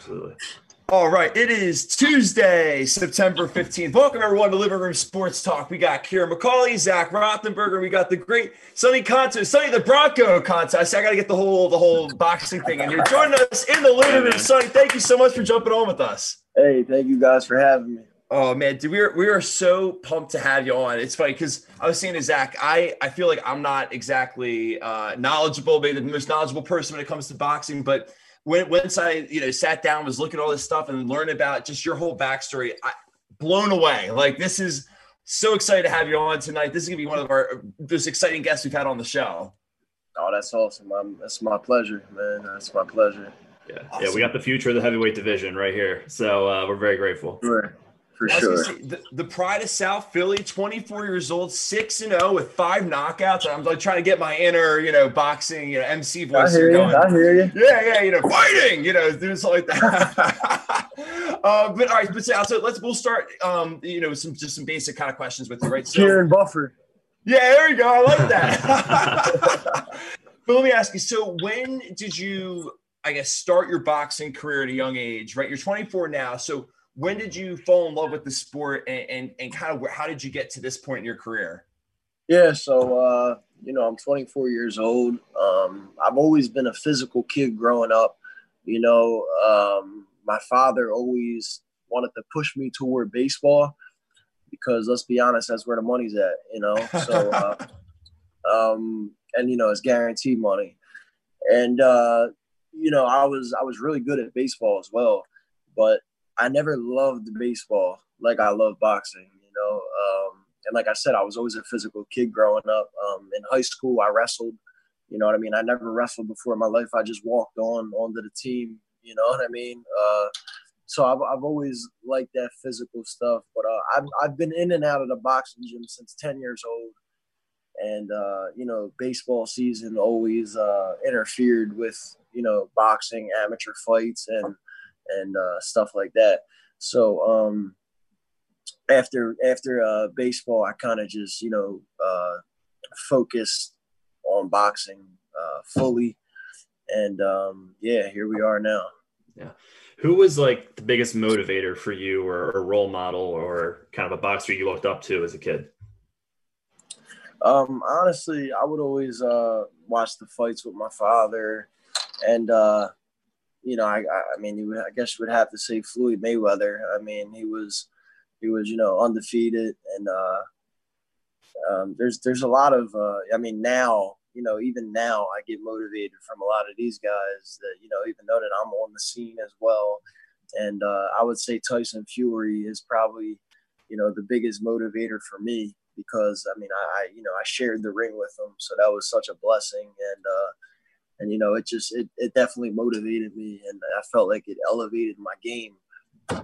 Absolutely. All right, it is Tuesday, September 15th. Welcome everyone to Living Room Sports Talk. We got Kieran McCauley, Zach Rothenberger, we got the great Sonny Conto, Sonny the Bronco Conto. I got to get the whole the whole boxing thing in here. Joining us in the living room, Sonny. Thank you so much for jumping on with us. Hey, thank you guys for having me. Oh man, dude, we are we are so pumped to have you on. It's funny because I was saying to Zach, I I feel like I'm not exactly uh, knowledgeable, maybe the most knowledgeable person when it comes to boxing, but when once I you know sat down, was looking at all this stuff and learned about just your whole backstory, I blown away. Like this is so excited to have you on tonight. This is gonna be one of our most exciting guests we've had on the show. Oh, that's awesome. I'm, that's my pleasure, man. That's my pleasure. Yeah, awesome. yeah, we got the future of the heavyweight division right here, so uh, we're very grateful. Sure for sure. Say, the, the, pride of South Philly, 24 years old, six and zero oh with five knockouts. I'm like trying to get my inner, you know, boxing, you know, MC voice. I hear going. you. I hear you. Yeah, yeah, you know, fighting, you know, doing something like that. uh, but all right, but so, so let's we'll start. Um, you know, some just some basic kind of questions with you, right? So, Kieran Buffer. Yeah, there you go. I like that. but let me ask you. So, when did you, I guess, start your boxing career at a young age? Right, you're 24 now. So when did you fall in love with the sport and, and, and kind of how did you get to this point in your career? Yeah, so uh, you know, I'm 24 years old. Um, I've always been a physical kid growing up. You know, um, my father always wanted to push me toward baseball because let's be honest, that's where the money's at. You know, so uh, um, and you know, it's guaranteed money. And uh, you know, I was I was really good at baseball as well, but I never loved baseball like I love boxing, you know. Um, and like I said, I was always a physical kid growing up. Um, in high school, I wrestled. You know what I mean? I never wrestled before in my life. I just walked on onto the team. You know what I mean? Uh, so I've, I've always liked that physical stuff. But uh, I've I've been in and out of the boxing gym since ten years old, and uh, you know, baseball season always uh, interfered with you know boxing, amateur fights, and and uh, stuff like that. So um, after after uh, baseball, I kind of just you know uh, focused on boxing uh, fully, and um, yeah, here we are now. Yeah. Who was like the biggest motivator for you, or a role model, or kind of a boxer you looked up to as a kid? Um, honestly, I would always uh, watch the fights with my father, and uh, you know, I, I mean, would, I guess you would have to say Floyd Mayweather. I mean, he was, he was, you know, undefeated, and uh, um, there's there's a lot of, uh, I mean, now, you know, even now, I get motivated from a lot of these guys that, you know, even though that I'm on the scene as well, and uh, I would say Tyson Fury is probably, you know, the biggest motivator for me because I mean, I, I you know, I shared the ring with him, so that was such a blessing, and uh, and you know it just it, it definitely motivated me and i felt like it elevated my game.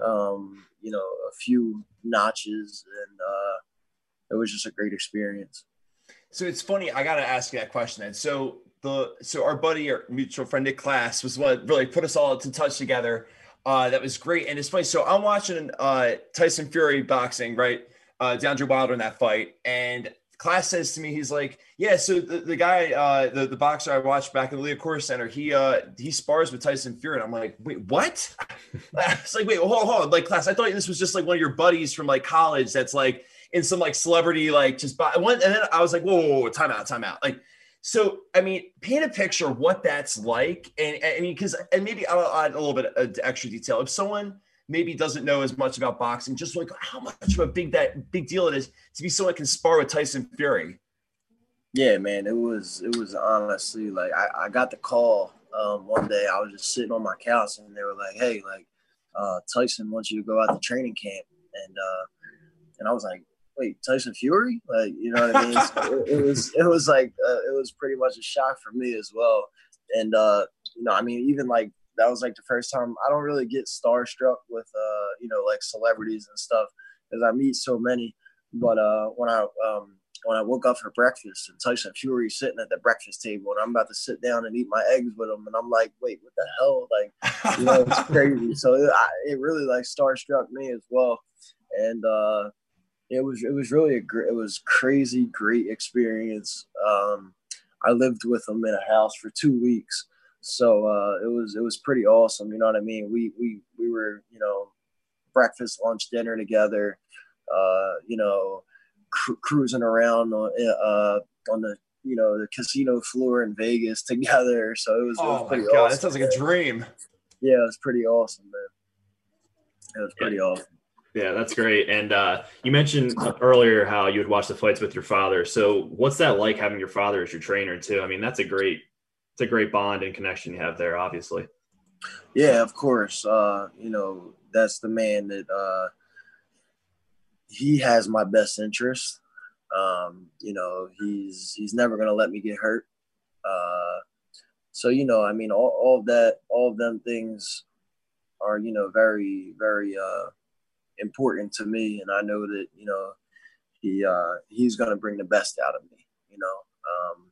Um, you know a few notches and uh, it was just a great experience. So it's funny i gotta ask you that question then. So the so our buddy our mutual friend nick class was what really put us all into touch together. Uh, that was great and it's funny so i'm watching uh, tyson fury boxing right uh, deontay wilder in that fight and class says to me, he's like, yeah, so the, the guy, uh, the, the boxer I watched back in the Liacouras Center, he uh he spars with Tyson Fury. And I'm like, wait, what? it's like, wait, hold on, hold on. Like, class, I thought this was just like one of your buddies from like college that's like in some like celebrity, like just by one. And then I was like, whoa, whoa, whoa, time out, time out. Like, so, I mean, paint a picture what that's like. And, and I mean, because, and maybe I'll add a little bit of extra detail. If someone, maybe doesn't know as much about boxing, just like how much of a big that big deal it is to be someone that can spar with Tyson Fury. Yeah, man, it was it was honestly like I, I got the call um, one day. I was just sitting on my couch and they were like, "Hey, like uh, Tyson wants you to go out to training camp," and uh, and I was like, "Wait, Tyson Fury?" Like, you know what I mean? so it, it, was it was like uh, it was pretty much a shock for me as well. And uh, you know, I mean, even like that was like the first time I don't really get starstruck with uh you know like celebrities and stuff because I meet so many. But uh when I um when I woke up for breakfast and Tyson Fury sitting at the breakfast table and I'm about to sit down and eat my eggs with him and I'm like, wait, what the hell? Like, you know, it's crazy. So it, I, it really like starstruck me as well. And uh, it was it was really a great, it was crazy great experience. Um, I lived with him in a house for two weeks so uh, it was it was pretty awesome. You know what I mean? We we we were you know breakfast, lunch, dinner together. Uh, you know, cru- cruising around on, uh, on the you know the casino floor in Vegas together. So it was. Oh it was my god, awesome, that sounds like a dream. Yeah, it was pretty awesome, man. It was pretty yeah. awesome. Yeah, that's great. And uh, you mentioned earlier how you would watch the fights with your father. So, what's that like having your father as your trainer too? I mean, that's a great, it's a great bond and connection you have there, obviously. Yeah, of course. Uh, you know, that's the man that uh, he has my best interest. Um, you know, he's he's never gonna let me get hurt. Uh, so you know, I mean, all, all of that, all of them things are you know very very uh, important to me, and I know that you know he uh, he's gonna bring the best out of me. You know, um,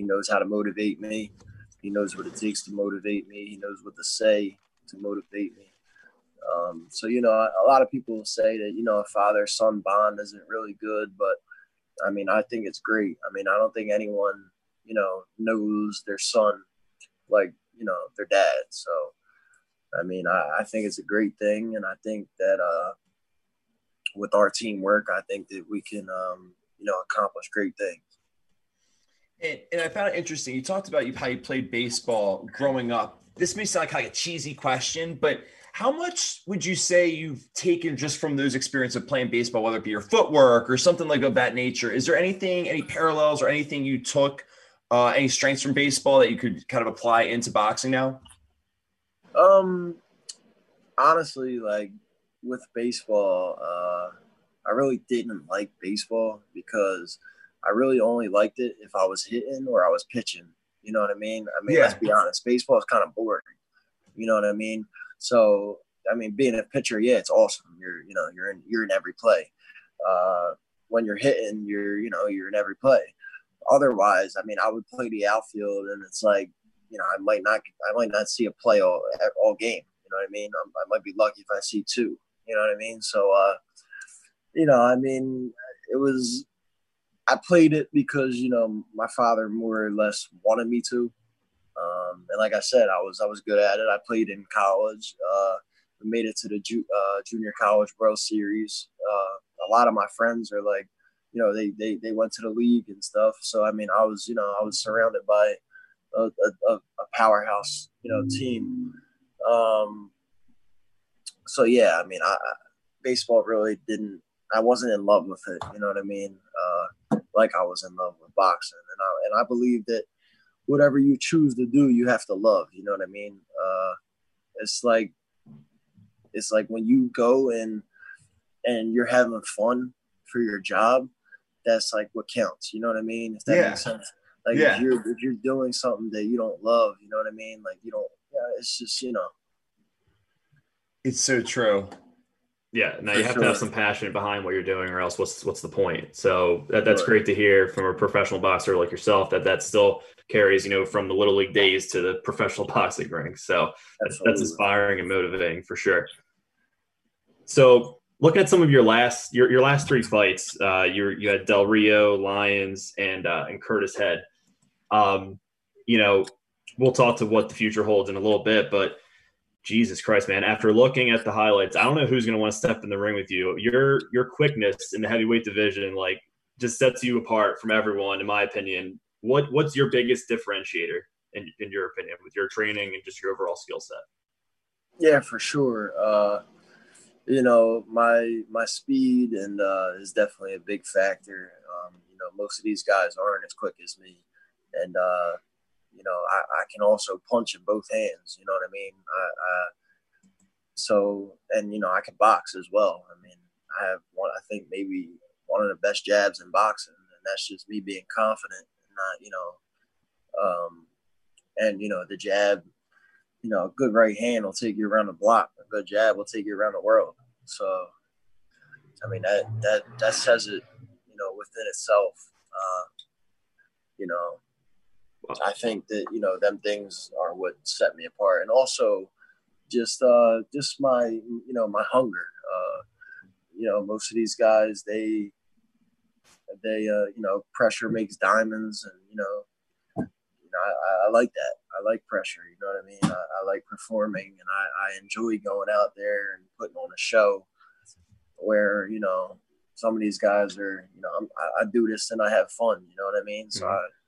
he knows how to motivate me. He knows what it takes to motivate me. He knows what to say to motivate me. Um, so you know, a lot of people say that you know a father son bond isn't really good, but I mean, I think it's great. I mean, I don't think anyone you know knows their son like you know their dad. So I mean, I, I think it's a great thing, and I think that uh, with our teamwork, I think that we can um, you know accomplish great things. And, and I found it interesting. You talked about how you played baseball growing up. This may sound like, a cheesy question, but how much would you say you've taken just from those experiences of playing baseball, whether it be your footwork or something like of that nature? Is there anything, any parallels or anything you took, uh, any strengths from baseball that you could kind of apply into boxing now? Um, honestly, like with baseball, uh, I really didn't like baseball because I really only liked it if I was hitting or I was pitching. You know what I mean? I mean, Yeah. let's be honest, baseball is kind of boring. You know what I mean? So, I mean, being a pitcher, yeah, it's awesome. You're, you know, you're in, you're in every play. Uh, when you're hitting, you're, you know, you're in every play. Otherwise, I mean, I would play the outfield, and it's like, you know, I might not, I might not see a play all, all game. You know what I mean? I'm, I might be lucky if I see two. You know what I mean? So, uh, you know, I mean, it was I played it because you know my father more or less wanted me to, um, and like I said, I was I was good at it. I played in college. Uh, made it to the ju- uh, junior college World Series. Uh, a lot of my friends are like, you know, they, they they went to the league and stuff. So I mean, I was you know I was surrounded by a, a, a powerhouse you know team. Um, so yeah, I mean, I, baseball really didn't. I wasn't in love with it. You know what I mean? Uh, like I was in love with boxing, and I and I believe that whatever you choose to do, you have to love. You know what I mean? Uh, it's like it's like when you go and and you're having fun for your job, that's like what counts. You know what I mean? If that Yeah. makes sense. Like Yeah. if you're if you're doing something that you don't love, you know what I mean? Like you don't. Yeah, it's just you know. It's so true. Yeah, now you have to have some passion behind what you're doing, or else what's what's the point? So that, that's Right. great to hear from a professional boxer like yourself that that still carries, you know, from the little league days to the professional boxing ring. So that's, that's inspiring and motivating for sure. So looking at some of your last your, your last three fights, uh, you you had Del Rio, Lyons, and uh, and Curtis Head. Um, you know, we'll talk to what the future holds in a little bit, but Jesus Christ, man! After looking at the highlights, I don't know who's going to want to step in the ring with you. Your your quickness in the heavyweight division, like, just sets you apart from everyone, in my opinion. What what's your biggest differentiator in, in your opinion with your training and just your overall skill set? Yeah, for sure. Uh, you know, my my speed and uh, is definitely a big factor. Um, you know, most of these guys aren't as quick as me, and uh, you know, I, I can also punch in both hands. You know what I mean? I, I so and you know I can box as well. I mean, I have one. I think maybe one of the best jabs in boxing, and that's just me being confident and not you know, um, and you know the jab you know, a good right hand will take you around the block. A good jab will take you around the world. So, I mean, that that that says it, you know, within itself. Uh, you know, I think that you know them things are what set me apart, and also just uh, just my you know my hunger. Uh, you know, most of these guys they they uh, you know pressure makes diamonds, and you know you know, I, I like that. I like pressure. You know what I mean? I, I like performing, and I, I enjoy going out there and putting on a show where you know some of these guys are. You know, I, I do this and I have fun. You know what I mean? So mm-hmm. I,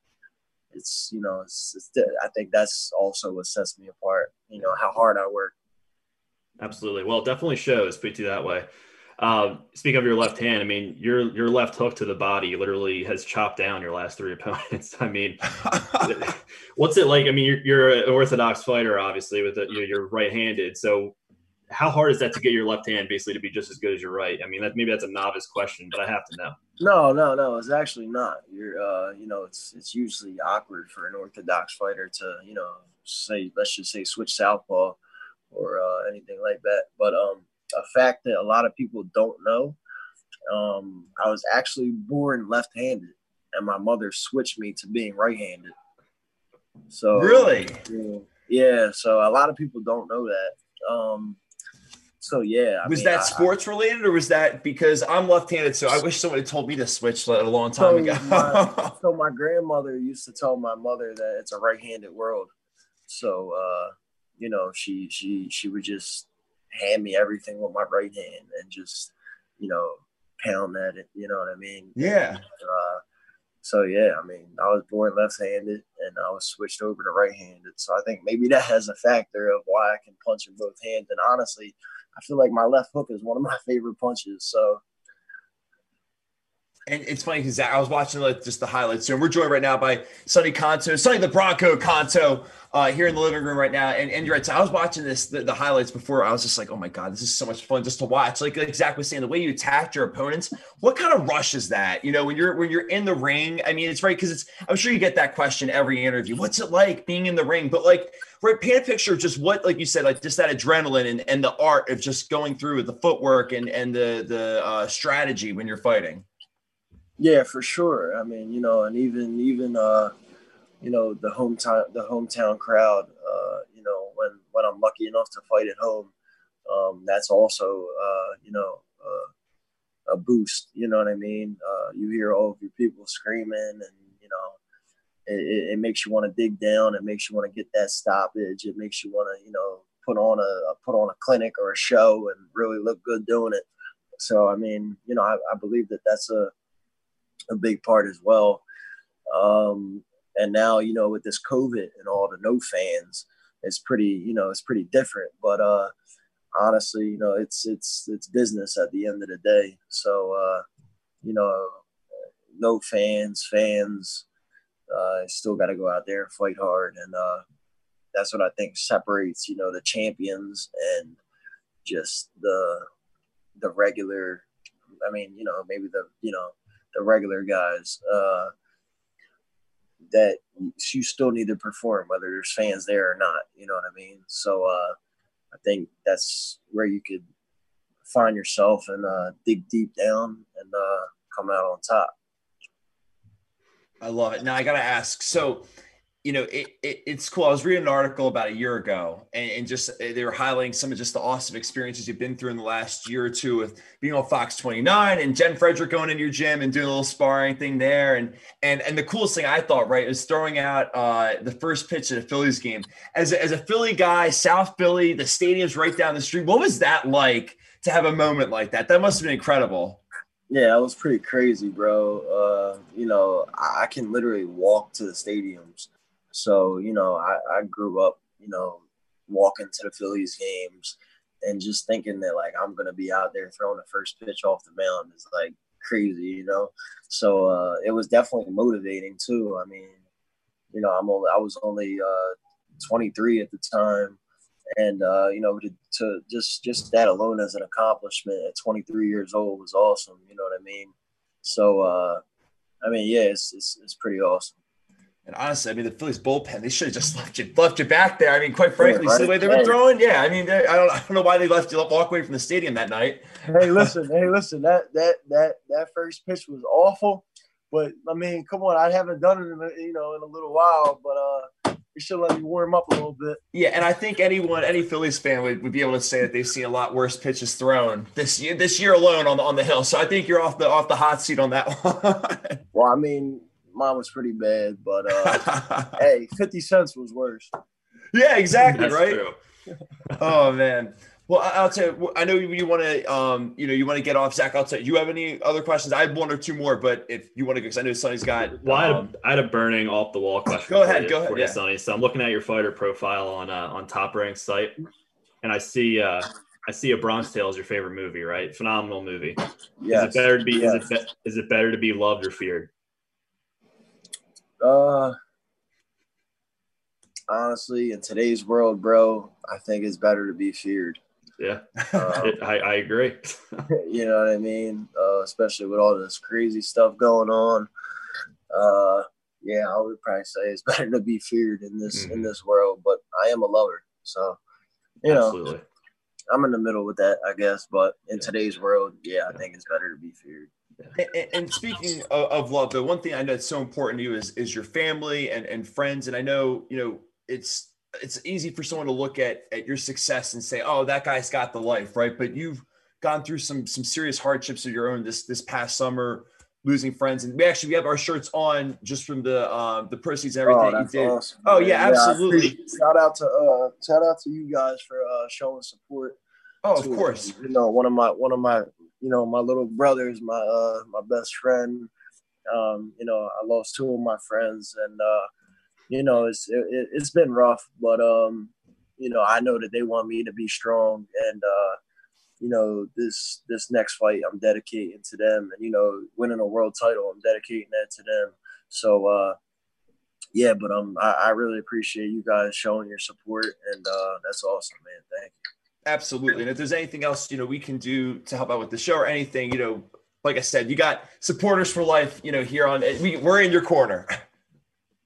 it's you know, it's, it's I think that's also what sets me apart. You know, how hard I work. Absolutely. Well, it definitely shows. Put you that way. Uh, speak of your left hand, I mean, your your left hook to the body literally has chopped down your last three opponents. I mean, what's it like? I mean, you're, you're an orthodox fighter, obviously, with the, you're right-handed. So, how hard is that to get your left hand basically to be just as good as your right? I mean, that maybe that's a novice question, but I have to know. No, no, no. It's actually not. You're, uh, you know, it's it's usually awkward for an orthodox fighter to, you know, say let's just say switch southpaw or uh, anything like that. But um, a fact that a lot of people don't know. Um, I was actually born left-handed, and my mother switched me to being right-handed. So really, yeah. So a lot of people don't know that. Um, so yeah, I was mean, that I, sports related, or was that because I'm left-handed? So I wish somebody told me to switch a long time so ago. my, so my grandmother used to tell my mother that it's a right-handed world. So uh, you know, she she she would just hand me everything with my right hand and just, you know, pound at it. You know what I mean? Yeah. Uh, so yeah, I mean, I was born left-handed and I was switched over to right-handed. So I think maybe that has a factor of why I can punch in both hands. And honestly, I feel like my left hook is one of my favorite punches. So and it's funny because I was watching like just the highlights. So we're joined right now by Sonny Conto, Sonny the Bronco Conto, uh, here in the living room right now. And, and you're right. So I was watching this the, the, highlights before. I was just like, oh my god, this is so much fun just to watch. Like exactly saying the way you attacked your opponents. What kind of rush is that? You know, when you're when you're in the ring. I mean, it's right because it's. I'm sure you get that question every interview. What's it like being in the ring? But like, right, paint a picture of just what, like you said, like just that adrenaline and, and the art of just going through with the footwork and and the the uh, strategy when you're fighting. Yeah, for sure. I mean, you know, and even even uh, you know the hometown the hometown crowd. Uh, you know, when when I'm lucky enough to fight at home, um, that's also uh, you know uh, a boost. You know what I mean? Uh, you hear all of your people screaming, and you know, it, it makes you want to dig down. It makes you want to get that stoppage. It makes you want to you know put on a put on a clinic or a show and really look good doing it. So I mean, you know, I, I believe that that's a a big part as well. Um, and now, you know, with this COVID and all the no fans, it's pretty, you know, it's pretty different. But uh, honestly, you know, it's it's it's business at the end of the day. So, uh, you know, no fans, fans, uh, still got to go out there and fight hard, and uh, that's what I think separates, you know, the champions and just the the regular. I mean, you know, maybe the you know the regular guys uh, that you still need to perform whether there's fans there or not you know what i mean? So uh, i think that's where you could find yourself and uh, dig deep down and uh, come out on top. I love it. Now i gotta ask so you know, it, it, it's cool. I was reading an article about a year ago, and, and, just uh, they were highlighting some of just the awesome experiences you've been through in the last year or two with being on Fox 29 and Jen Frederick going into your gym and doing a little sparring thing there. And and and the coolest thing I thought, right, is throwing out uh, the first pitch at a Phillies game. As a, as a Philly guy, South Philly, the stadium's right down the street. What was that like to have a moment like that? That must have been incredible. Yeah, it was pretty crazy, bro. Uh, you know, I can literally walk to the stadiums so, you know, I, I grew up, you know, walking to the Phillies games and just thinking that like I'm gonna be out there throwing the first pitch off the mound is like crazy, you know. So uh, it was definitely motivating too. I mean, you know, I'm only I was only uh, 23 at the time, and uh, you know, to, to, just just that alone as an accomplishment at 23 years old was awesome. You know what I mean? So uh, I mean, yeah, it's, it's, it's pretty awesome. And honestly, I mean, the Phillies bullpen, they should have just left you left you back there. I mean, quite frankly, right. the way they were throwing, yeah. I mean, I don't, I don't know why they left you walk away from the stadium that night. Hey, listen, hey, listen, that that that that first pitch was awful, but I mean, come on, I haven't done it in a, you know in a little while, but uh, you should let me warm up a little bit. Yeah, and I think anyone, any Phillies fan would, would be able to say that they've seen a lot worse pitches thrown this year, this year alone on the on the hill. So I think you're off the off the hot seat on that one. well, I mean mine was pretty bad, but uh, hey, fifty cents was worse. Yeah, exactly. That's right. true. Oh man. Well, I- I'll tell you. I know you, you want to, um, you know, you want to get off, Zach. I'll tell you. You have any other questions? I have one or two more, but if you want to, because I know Sonny's got. Well, I had, um, a, I had a burning off the wall question. Go ahead, you- go ahead, for yeah. Sonny. So I'm looking at your fighter profile on uh, on Top Rank site, and I see uh, I see a Bronx Tale is your favorite movie, right? Phenomenal movie. Yes. Is it better to be Yes. is, it be, is it better to be loved or feared? Uh, honestly, in today's world, bro, I think it's better to be feared. Yeah, Um, I, I agree. you know what I mean? Uh, especially with all this crazy stuff going on. Uh, yeah, I would probably say it's better to be feared in this in Mhm. this world. But I am a lover, so you know Absolutely. I'm in the middle with that, I guess. But in today's world, yeah, I think it's better to be feared. And, speaking of, of love, the one thing I know that's so important to you is is your family and, and friends. And I know you know it's it's easy for someone to look at at your success and say, "Oh, that guy's got the life," right? But you've gone through some some serious hardships of your own this this past summer, losing friends. And we actually we have our shirts on just from the um the proceeds and everything oh, you did. awesome. Oh, man. yeah, absolutely. shout out to uh, shout out to you guys for uh, showing support. Oh, of course. You know, one of my one of my you know my little brothers, my uh my best friend. Um, you know, I lost two of my friends, and uh, you know, it's it, it's been rough, but um, you know, I know that they want me to be strong, and uh, you know, this this next fight, I'm dedicating to them, and you know, winning a world title, I'm dedicating that to them. So, uh, yeah, but um, I, I really appreciate you guys showing your support, and uh, that's awesome, man. Thank you. Absolutely. And if there's anything else, you know, we can do to help out with the show or anything, you know, like I said, you got supporters for life, you know, here on we, we're in your corner.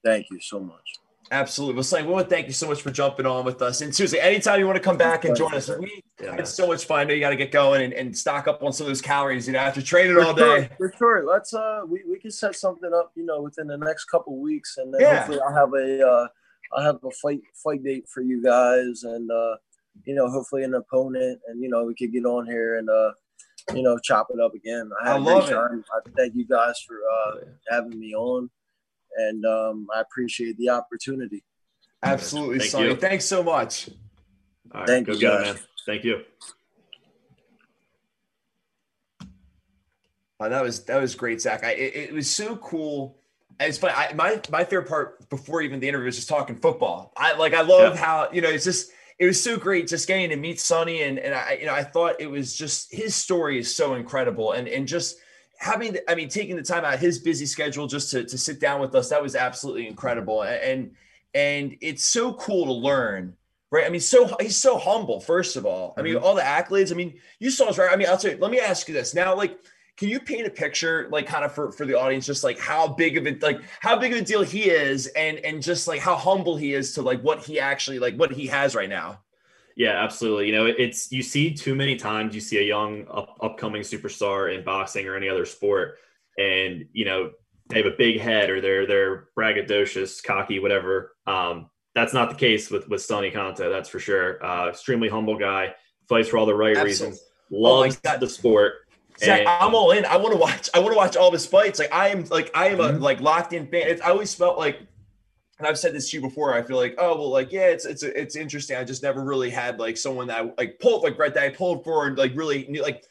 Thank you so much. Absolutely. Well, Slang, we want to thank you so much for jumping on with us. And seriously, anytime you want to come back and join us, we Yeah. had so much fun. I know you got to get going and, and stock up on some of those calories, you know, after training all day. For sure. Let's uh we, we can set something up, you know, within the next couple weeks and then Yeah. hopefully I'll have a uh I'll have a fight fight date for you guys and uh you know, hopefully an opponent and you know, we could get on here and uh you know, chop it up again. I, had I a great love it. time. I thank you guys for uh having me on and um I appreciate the opportunity. Absolutely, Thank Sonny. you. Thanks so much. All right, Thank go you, get it, guys. man. Thank you. Uh, that was that was great, Zach. I, it, it was so cool. And it's funny. I, my my favorite part before even the interview was just talking football. I like I love Yeah. how you know it's just it was so great just getting to meet Sonny and and I you know I thought it was just his story is so incredible. And and just having the, I mean taking the time out of his busy schedule just to to sit down with us that was absolutely incredible. And and it's so cool to learn right? I mean so he's so humble first of all. I mean mm-hmm. all the accolades I mean you saw his right? I mean I'll tell you let me ask you this. Now like can you paint a picture like kind of for, for the audience just like how big of it like how big of a deal he is and and just like how humble he is to like what he actually like what he has right now Yeah, absolutely. You know, it's you see too many times you see a young up, upcoming superstar in boxing or any other sport, and you know they have a big head or they're they're braggadocious, cocky, whatever. Um, that's not the case with with Sonny Conto. That's for sure. Uh, extremely humble guy, fights for all the right Absolutely. reasons, Oh loves God. the sport. Zach, and- I'm all in. I want to watch. I want to watch all of his fights. Like I am, like I am a Mhm. like locked in fan. It's, I always felt like, and I've said this to you before. I feel like, oh well, like yeah, it's it's it's interesting. I just never really had like someone that I, like pulled like right that I pulled for and like really knew like.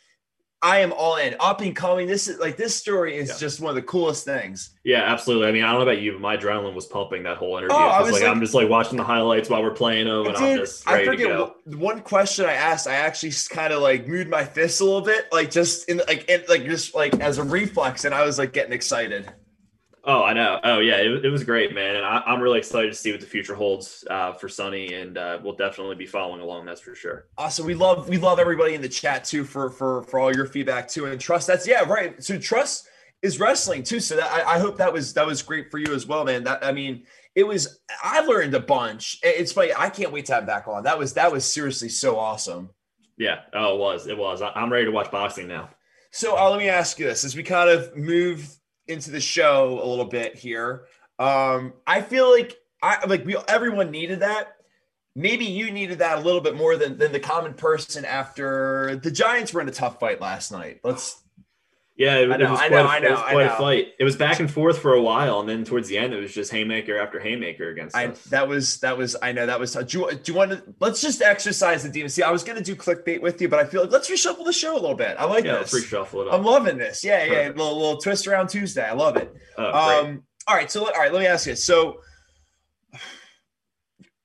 I am all in, up and coming. This is like this story is Yeah. just one of the coolest things. Yeah, absolutely. I mean, I don't know about you, but my adrenaline was pumping that whole interview. Oh, I was like, like- I'm just like watching the highlights while we're playing them, and I'm Dude, just I forget one question I asked. I actually kind of like moved my fist a little bit, like just in like it, like just like as a reflex, and I was like getting excited. Oh, I know. Oh, yeah, it, it was great, man, and I, I'm really excited to see what the future holds uh, for Sonny, and uh, we'll definitely be following along. That's for sure. Awesome. We love we love everybody in the chat too for for for all your feedback too. And trust that's yeah right. So trust is wrestling too. So that I, I hope that was that was great for you as well, man. That I mean it was I learned a bunch. It's funny. I can't wait to have back on. That was that was seriously so awesome. Yeah. Oh, it was. It was. I, I'm ready to watch boxing now. So uh, let me ask you this: as we kind of move into the show a little bit here, um, I feel like I like we everyone needed that. Maybe you needed that a little bit more than than the common person after the Giants were in a tough fight last night. Let's Yeah, it, I know, it was I quite, know, I it was know, quite know. a fight. It was back and forth for a while, and then towards the end, it was just haymaker after haymaker against I us. that was that was I know that was. Do you, do you want to? Let's just exercise the demon. See, I was gonna do clickbait with you, but I feel like let's reshuffle the show a little bit. I like yeah, let's this. reshuffle it up. I'm loving this. Yeah, yeah. Perfect. Little, little twist around Tuesday. I love it. oh. Um, all right. So, all right. Let me ask you. So,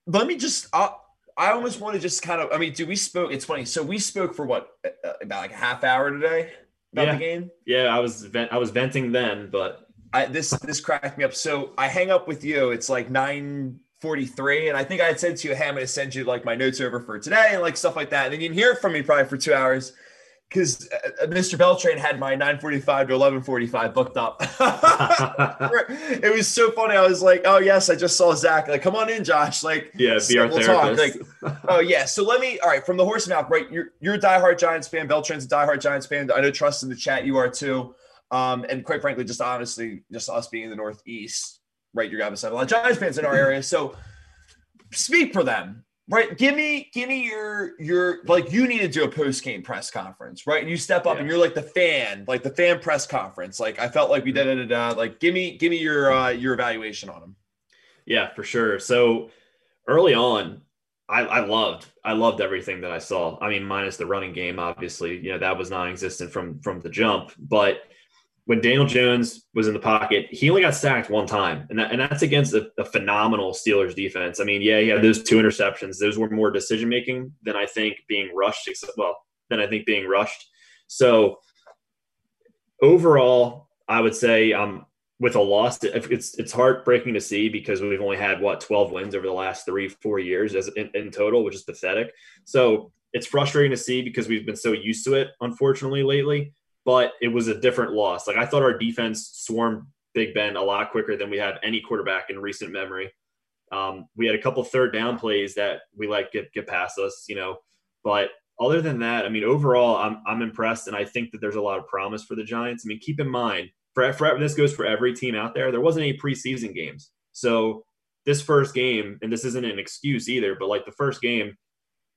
let me just. Uh, I almost want to just kind of. I mean, do we spoke? It's funny. So we spoke for what uh, about like a half hour today about Yeah. the game. yeah, I was vent- I was venting then, but I, this this cracked me up. So I hang up with you. It's like nine forty three, and I think I had said to you, "Hey, I'm going to send you like my notes over for today and like stuff like that." And then you didn't hear from me probably for two hours because uh, Mr. Beltran had my nine forty five to eleven forty five booked up. it was so funny. I was like, "Oh yes, I just saw Zach. Like, come on in, Josh. Like, yeah, be our we'll therapist. Like, oh yeah. So let me. All right, from the horse mouth, right? You're you're a diehard Giants fan. Beltran's a diehard Giants fan. I know Trust in the chat. You are too. Um, and quite frankly, just honestly, just us being in the Northeast, right? You're obviously have a lot of Giants fans in our area. So speak for them, right? Give me, give me your your like you need to do a post game press conference, right? And you step up Yeah. and you're like the fan, like the fan press conference. Like I felt like we did it. Uh, like give me, give me your uh, your evaluation on him. Yeah, for sure. So early on, I, I loved I loved everything that I saw. I mean, minus the running game, obviously, you know that was non-existent from from the jump. But when Daniel Jones was in the pocket, he only got sacked one time, and that, and that's against a, a phenomenal Steelers defense. I mean, yeah, he had those two interceptions; those were more decision making than I think being rushed. except- Well, than I think being rushed. So overall, I would say um, with a loss, it's it's heartbreaking to see because we've only had what twelve wins over the last three four years as in, in total, which is pathetic. So it's frustrating to see because we've been so used to it, unfortunately, lately. But it was a different loss. Like I thought our defense swarmed Big Ben a lot quicker than we have any quarterback in recent memory. Um, we had a couple third down plays that we like get get past us, you know. But other than that, I mean, overall, I'm I'm impressed, and I think that there's a lot of promise for the Giants. I mean, keep in mind, for, for this goes for every team out there. There wasn't any preseason games, so this first game, and this isn't an excuse either, but like the first game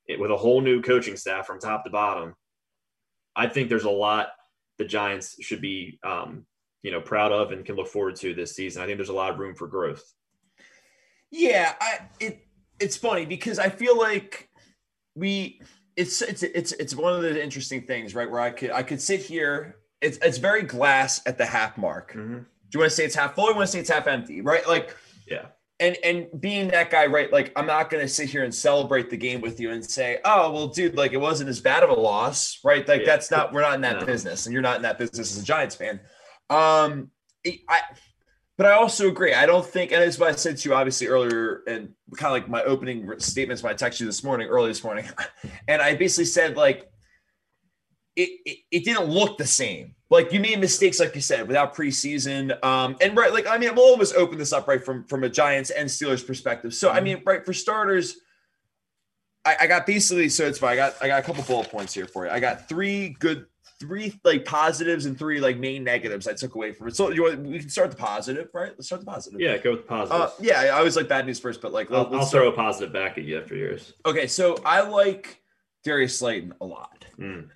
it, with a whole new coaching staff from top to bottom, I think there's a lot the Giants should be, um, you know, proud of and can look forward to this season. I think there's a lot of room for growth. Yeah, I it it's funny because I feel like we it's it's it's it's one of the interesting things, right? Where I could I could sit here. It's it's very glass at the half mark. Mm-hmm. Do you want to say it's half full? Or you want to say it's half empty? Right? Like Yeah. And and being that guy, right? Like I'm not going to sit here and celebrate the game with you and say, oh well, dude, like it wasn't as bad of a loss, right? Like Yeah. that's not we're not in that No. business, and you're not in that business as a Giants fan. Um, I. But I also agree. I don't think, and what I said to you obviously earlier, and kind of like my opening statements when I texted you this morning, early this morning, and I basically said like, it, it it didn't look the same. Like you made mistakes, like you said, without preseason. Um, and right, like I mean, we'll almost open this up right from from a Giants and Steelers perspective. So I mean, right for starters, I, I got basically so it's fine. I got I got a couple bullet points here for you. I got three good, three like positives and three like main negatives I took away from it. So you want we can start the positive, right? Let's start the positive. Yeah, go with Uh, positive. yeah, I always like bad news first, but like I'll, I'll throw a positive back at you after yours. Okay, so I like Darius Slayton a lot, Mm,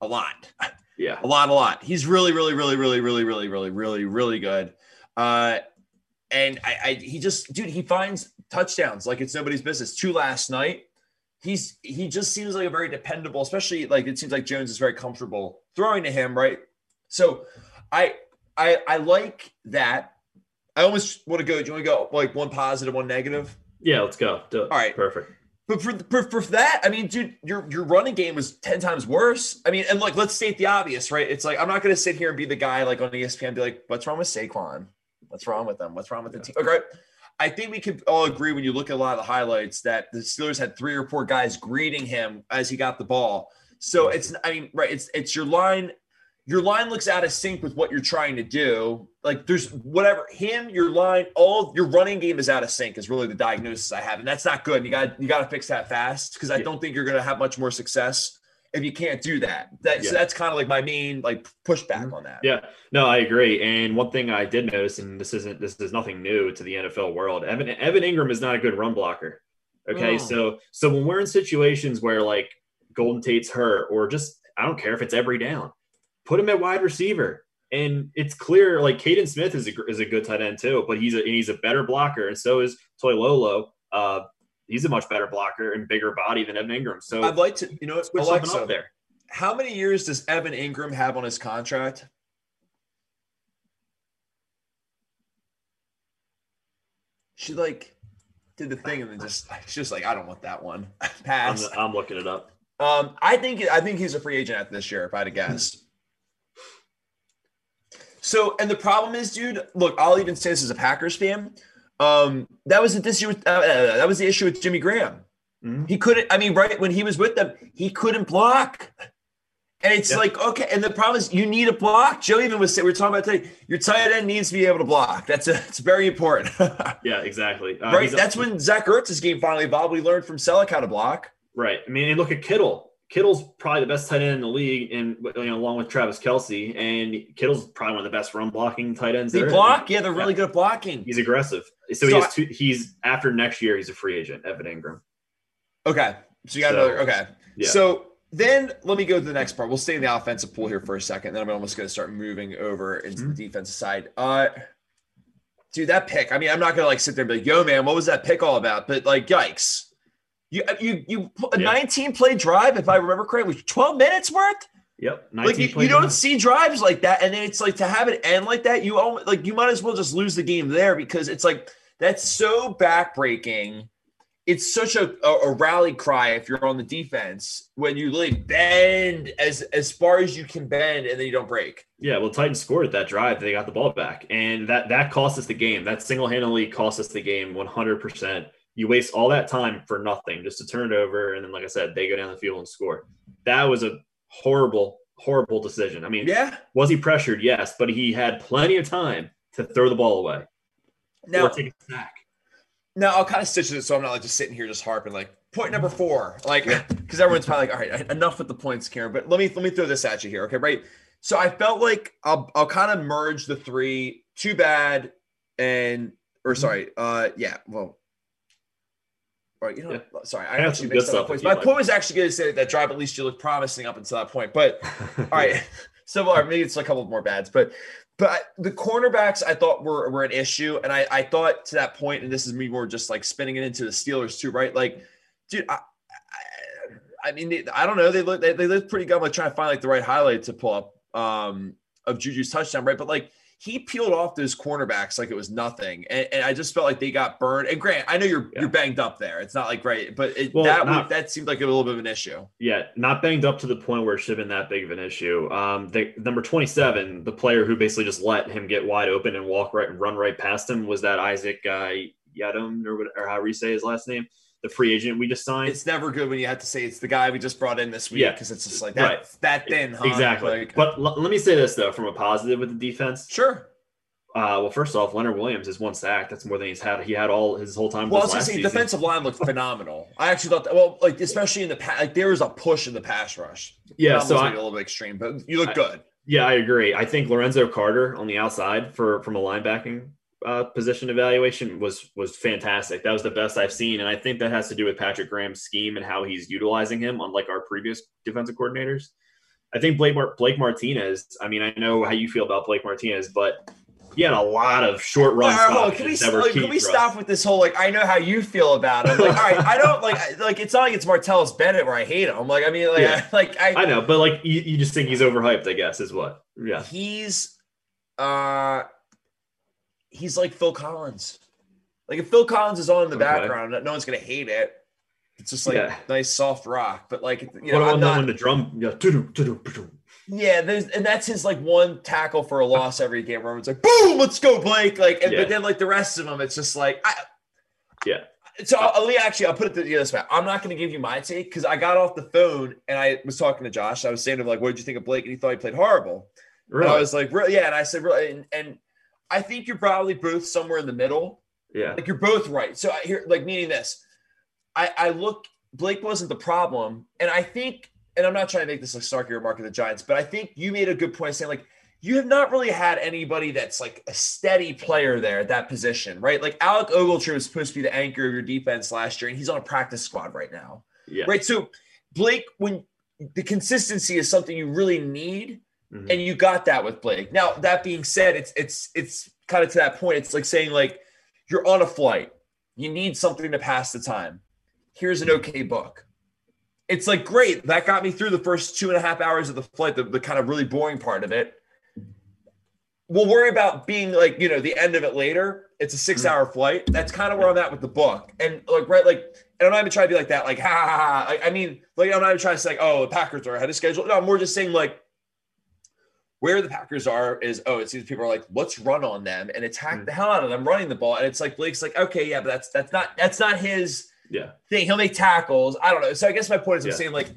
a lot. Yeah. a lot, a lot. He's really, really, really, really, really, really, really, really, really good. Uh, and I, I, he just, dude, he finds touchdowns like it's nobody's business. Two last night. He's, he just seems like a very dependable, especially like it seems like Jones is very comfortable throwing to him, right? So, I, I, I like that. I almost want to go. Do you want to go like one positive, one negative? Yeah, let's go. All right. Perfect. But for, for, for that, I mean, dude, your your running game was ten times worse. I mean, and like, let's state the obvious, right? It's like I'm not going to sit here and be the guy like on ESPN be like, "What's wrong with Saquon? What's wrong with them? What's wrong with the team?" Okay, I think we could all agree when you look at a lot of the highlights that the Steelers had three or four guys greeting him as he got the ball. So it's, I mean, right? It's it's your line. Your line looks out of sync with what you're trying to do. Like there's whatever him, your line, all your running game is out of sync. Is really the diagnosis I have, and that's not good. And you got you got to fix that fast because I Yeah. don't think you're going to have much more success if you can't do that. That so that's kind of like my main like pushback Mhm. on that. Yeah, no, I agree. And one thing I did notice, and this isn't this is nothing new to the NFL world. Evan Evan Engram is not a good run blocker. Okay, Oh. so so when we're in situations where like Golden Tate's hurt, or just I don't care if it's every down, put him at wide receiver. And it's clear, like Kaden Smith is a, is a good tight end too, but he's a he's a better blocker, and so is Toilolo. Uh, he's a much better blocker and bigger body than Evan Engram. So I'd like to, you know, switch Alexa, up there. how many years does Evan Engram have on his contract? She like did the thing and then just she's just like, I don't want that one. I'm, Pass. I'm looking it up. Um, I think I think he's a free agent after this year, if I had to guess. So, and the problem is, dude. Look, I'll even say this as a Packers fan. Um, that was the issue. With, uh, that was the issue with Jimmy Graham. Mhm. He couldn't. I mean, right when he was with them, he couldn't block. And it's Yeah. like okay. And the problem is, you need a block. Joe even was saying we are talking about today. Your tight end needs to be able to block. That's a, it's very important. Yeah, exactly. Uh, right. he's a- That's when Zach Ertz's game finally evolved. We learned from Celek how to block. Right. I mean, and look at Kittle. Kittle's probably the best tight end in the league, and you know, along with Travis Kelce, and Kittle's probably one of the best run blocking tight ends. They block. Yeah, they're really good at blocking. He's aggressive. So, So he has two, he's after next year, he's a free agent. Evan Engram. Okay. So you got So, another. Okay. yeah. So then let me go to the next part. We'll stay in the offensive pool here for a second. Then I'm almost going to start moving over into Mhm. the defensive side. Uh, dude, that pick. I mean, I'm not going to like sit there and be like, "Yo, man, what was that pick all about?" But like, yikes. Uh, you you you a Yeah. 19 play drive, if I remember correctly, 12 minutes worth. Yep. 19 Like you, you don't see drives like that, and then it's like to have it end like that. You almost like you might as well just lose the game there because it's like that's so backbreaking. It's such a, a, a rally cry if you're on the defense when you really bend as as far as you can bend and then you don't break. Yeah, well, Titans scored that drive. They got the ball back, and that that cost us the game. That single handedly cost us the game 100. percent You waste all that time for nothing, just to turn it over, and then, like I said, they go down the field and score. That was a horrible, horrible decision. I mean, Yeah. was he pressured? Yes, but he had plenty of time to throw the ball away Now, or take a sack. now I'll kind of stitch it so I'm not like just sitting here just harping like point number four, like because everyone's probably like, all right, enough with the points, Kieran. But let me let me throw this at you here, okay? Right. So I felt like I'll I'll kind of merge the three. Too bad, and or Mm-hmm. sorry, uh, yeah, well. Right, you know, sorry, I actually mixed up points. My like. point was actually going to say that drive at least you look promising up until that point, but all right. So or maybe it's a couple more bads, but but the cornerbacks I thought were were an issue, and I I thought to that point, and this is me more just like spinning it into the Steelers too, right? Like, dude, I I, I mean, they, I don't know, they look they, they look pretty good. I'm like trying to find like the right highlight to pull up um of Juju's touchdown, right? But like he peeled off those cornerbacks like it was nothing, and, and I just felt like they got burned. And Grant, I know you're Yeah. you're banged up there. It's not like right, but it, Well, that not- that seemed like a little bit of an issue. Yeah, not banged up to the point where it should have been that big of an issue. Um, the number twenty-seven, the player who basically just let him get wide open and walk right and run right past him, was that Isaac uh, Yiadom or, what- or however you say his last name, the free agent we just signed. It's never good when you have to say it's the guy we just brought in this week Yeah. because it's just like that Right. that thin, huh? exactly. Like, but l- let me say this though, from a positive with the defense. sure. Uh, well, first off, Leonard Williams is one sack. That's more than he's had. He had all his whole time. Well, I was gonna say season. defensive line looked phenomenal. I actually thought that. Well, like especially in the pass, like there was a push in the pass rush. Yeah, Almost so I, a little bit extreme, but you look I- good. Yeah, I agree. I think Lorenzo Carter on the outside for from a linebacking uh, position evaluation was was fantastic. That was the best I've seen, and I think that has to do with Patrick Graham's scheme and how he's utilizing him, unlike our previous defensive coordinators. I think Blake Mar- Blake Martinez. I mean, I know how you feel about Blake Martinez, but he had a lot of short run right, on. Can we, stoppages that were like, can we stop with this whole like I know how you feel about him? Like, all right, I don't like like it's not like it's Martellus Bennett where I hate him. Like, I mean, like, Yeah. I, like I, I know, but like you, you just think he's overhyped. I guess is what. Yeah, he's uh he's like Phil Collins. Like if Phil Collins is on in the Okay. background, no one's gonna hate it. It's just like Yeah. nice soft rock, but like you know, I'm not. when the drum? Yeah, doo-doo, doo-doo, doo-doo. Yeah, there's and that's his like one tackle for a loss every game where it's like, boom, let's go, Blake. Like, and, Yeah. but then like the rest of them, it's just like, I, Yeah. So I'll, I'll- actually, I'll put it the this way. I'm not going to give you my take because I got off the phone and I was talking to Josh. I was saying to him like, "What did you think of Blake?" And he thought he played horrible. And I was like, "Really?" Yeah, and I said, "Really?" And, and I think you're probably both somewhere in the middle. yeah. Like you're both right. So I hear like meaning this. I I look Blake wasn't the problem, and I think, and I'm not trying to make this a snarky remark of the Giants, but I think you made a good point saying like you have not really had anybody that's like a steady player there at that position, right? Like Alec Ogletree was supposed to be the anchor of your defense last year, and he's on a practice squad right now, Yeah. right? So Blake, when the consistency is something you really need, Mm-hmm. And you got that with Blake. Now, that being said, it's it's it's kind of to that point. It's like saying like you're on a flight. You need something to pass the time. Here's an okay book. It's like great. That got me through the first two and a half hours of the flight, the, the kind of really boring part of it. We'll worry about being like, you know, the end of it later. It's a six hour mm-hmm. flight. That's kind of where I'm at with the book. And like, right, like, and I'm not even trying to be like that, like, ha ha ha. I, I mean, like, I'm not even trying to say, like, oh, the Packers are ahead of schedule. No, I'm more just saying, like, where the Packers are is oh, it seems people are like, let's run on them and attack mm-hmm. the hell out of them running the ball. And it's like Blake's like, okay, yeah, but that's that's not that's not his yeah thing. He'll make tackles. I don't know. So I guess my point is I'm saying like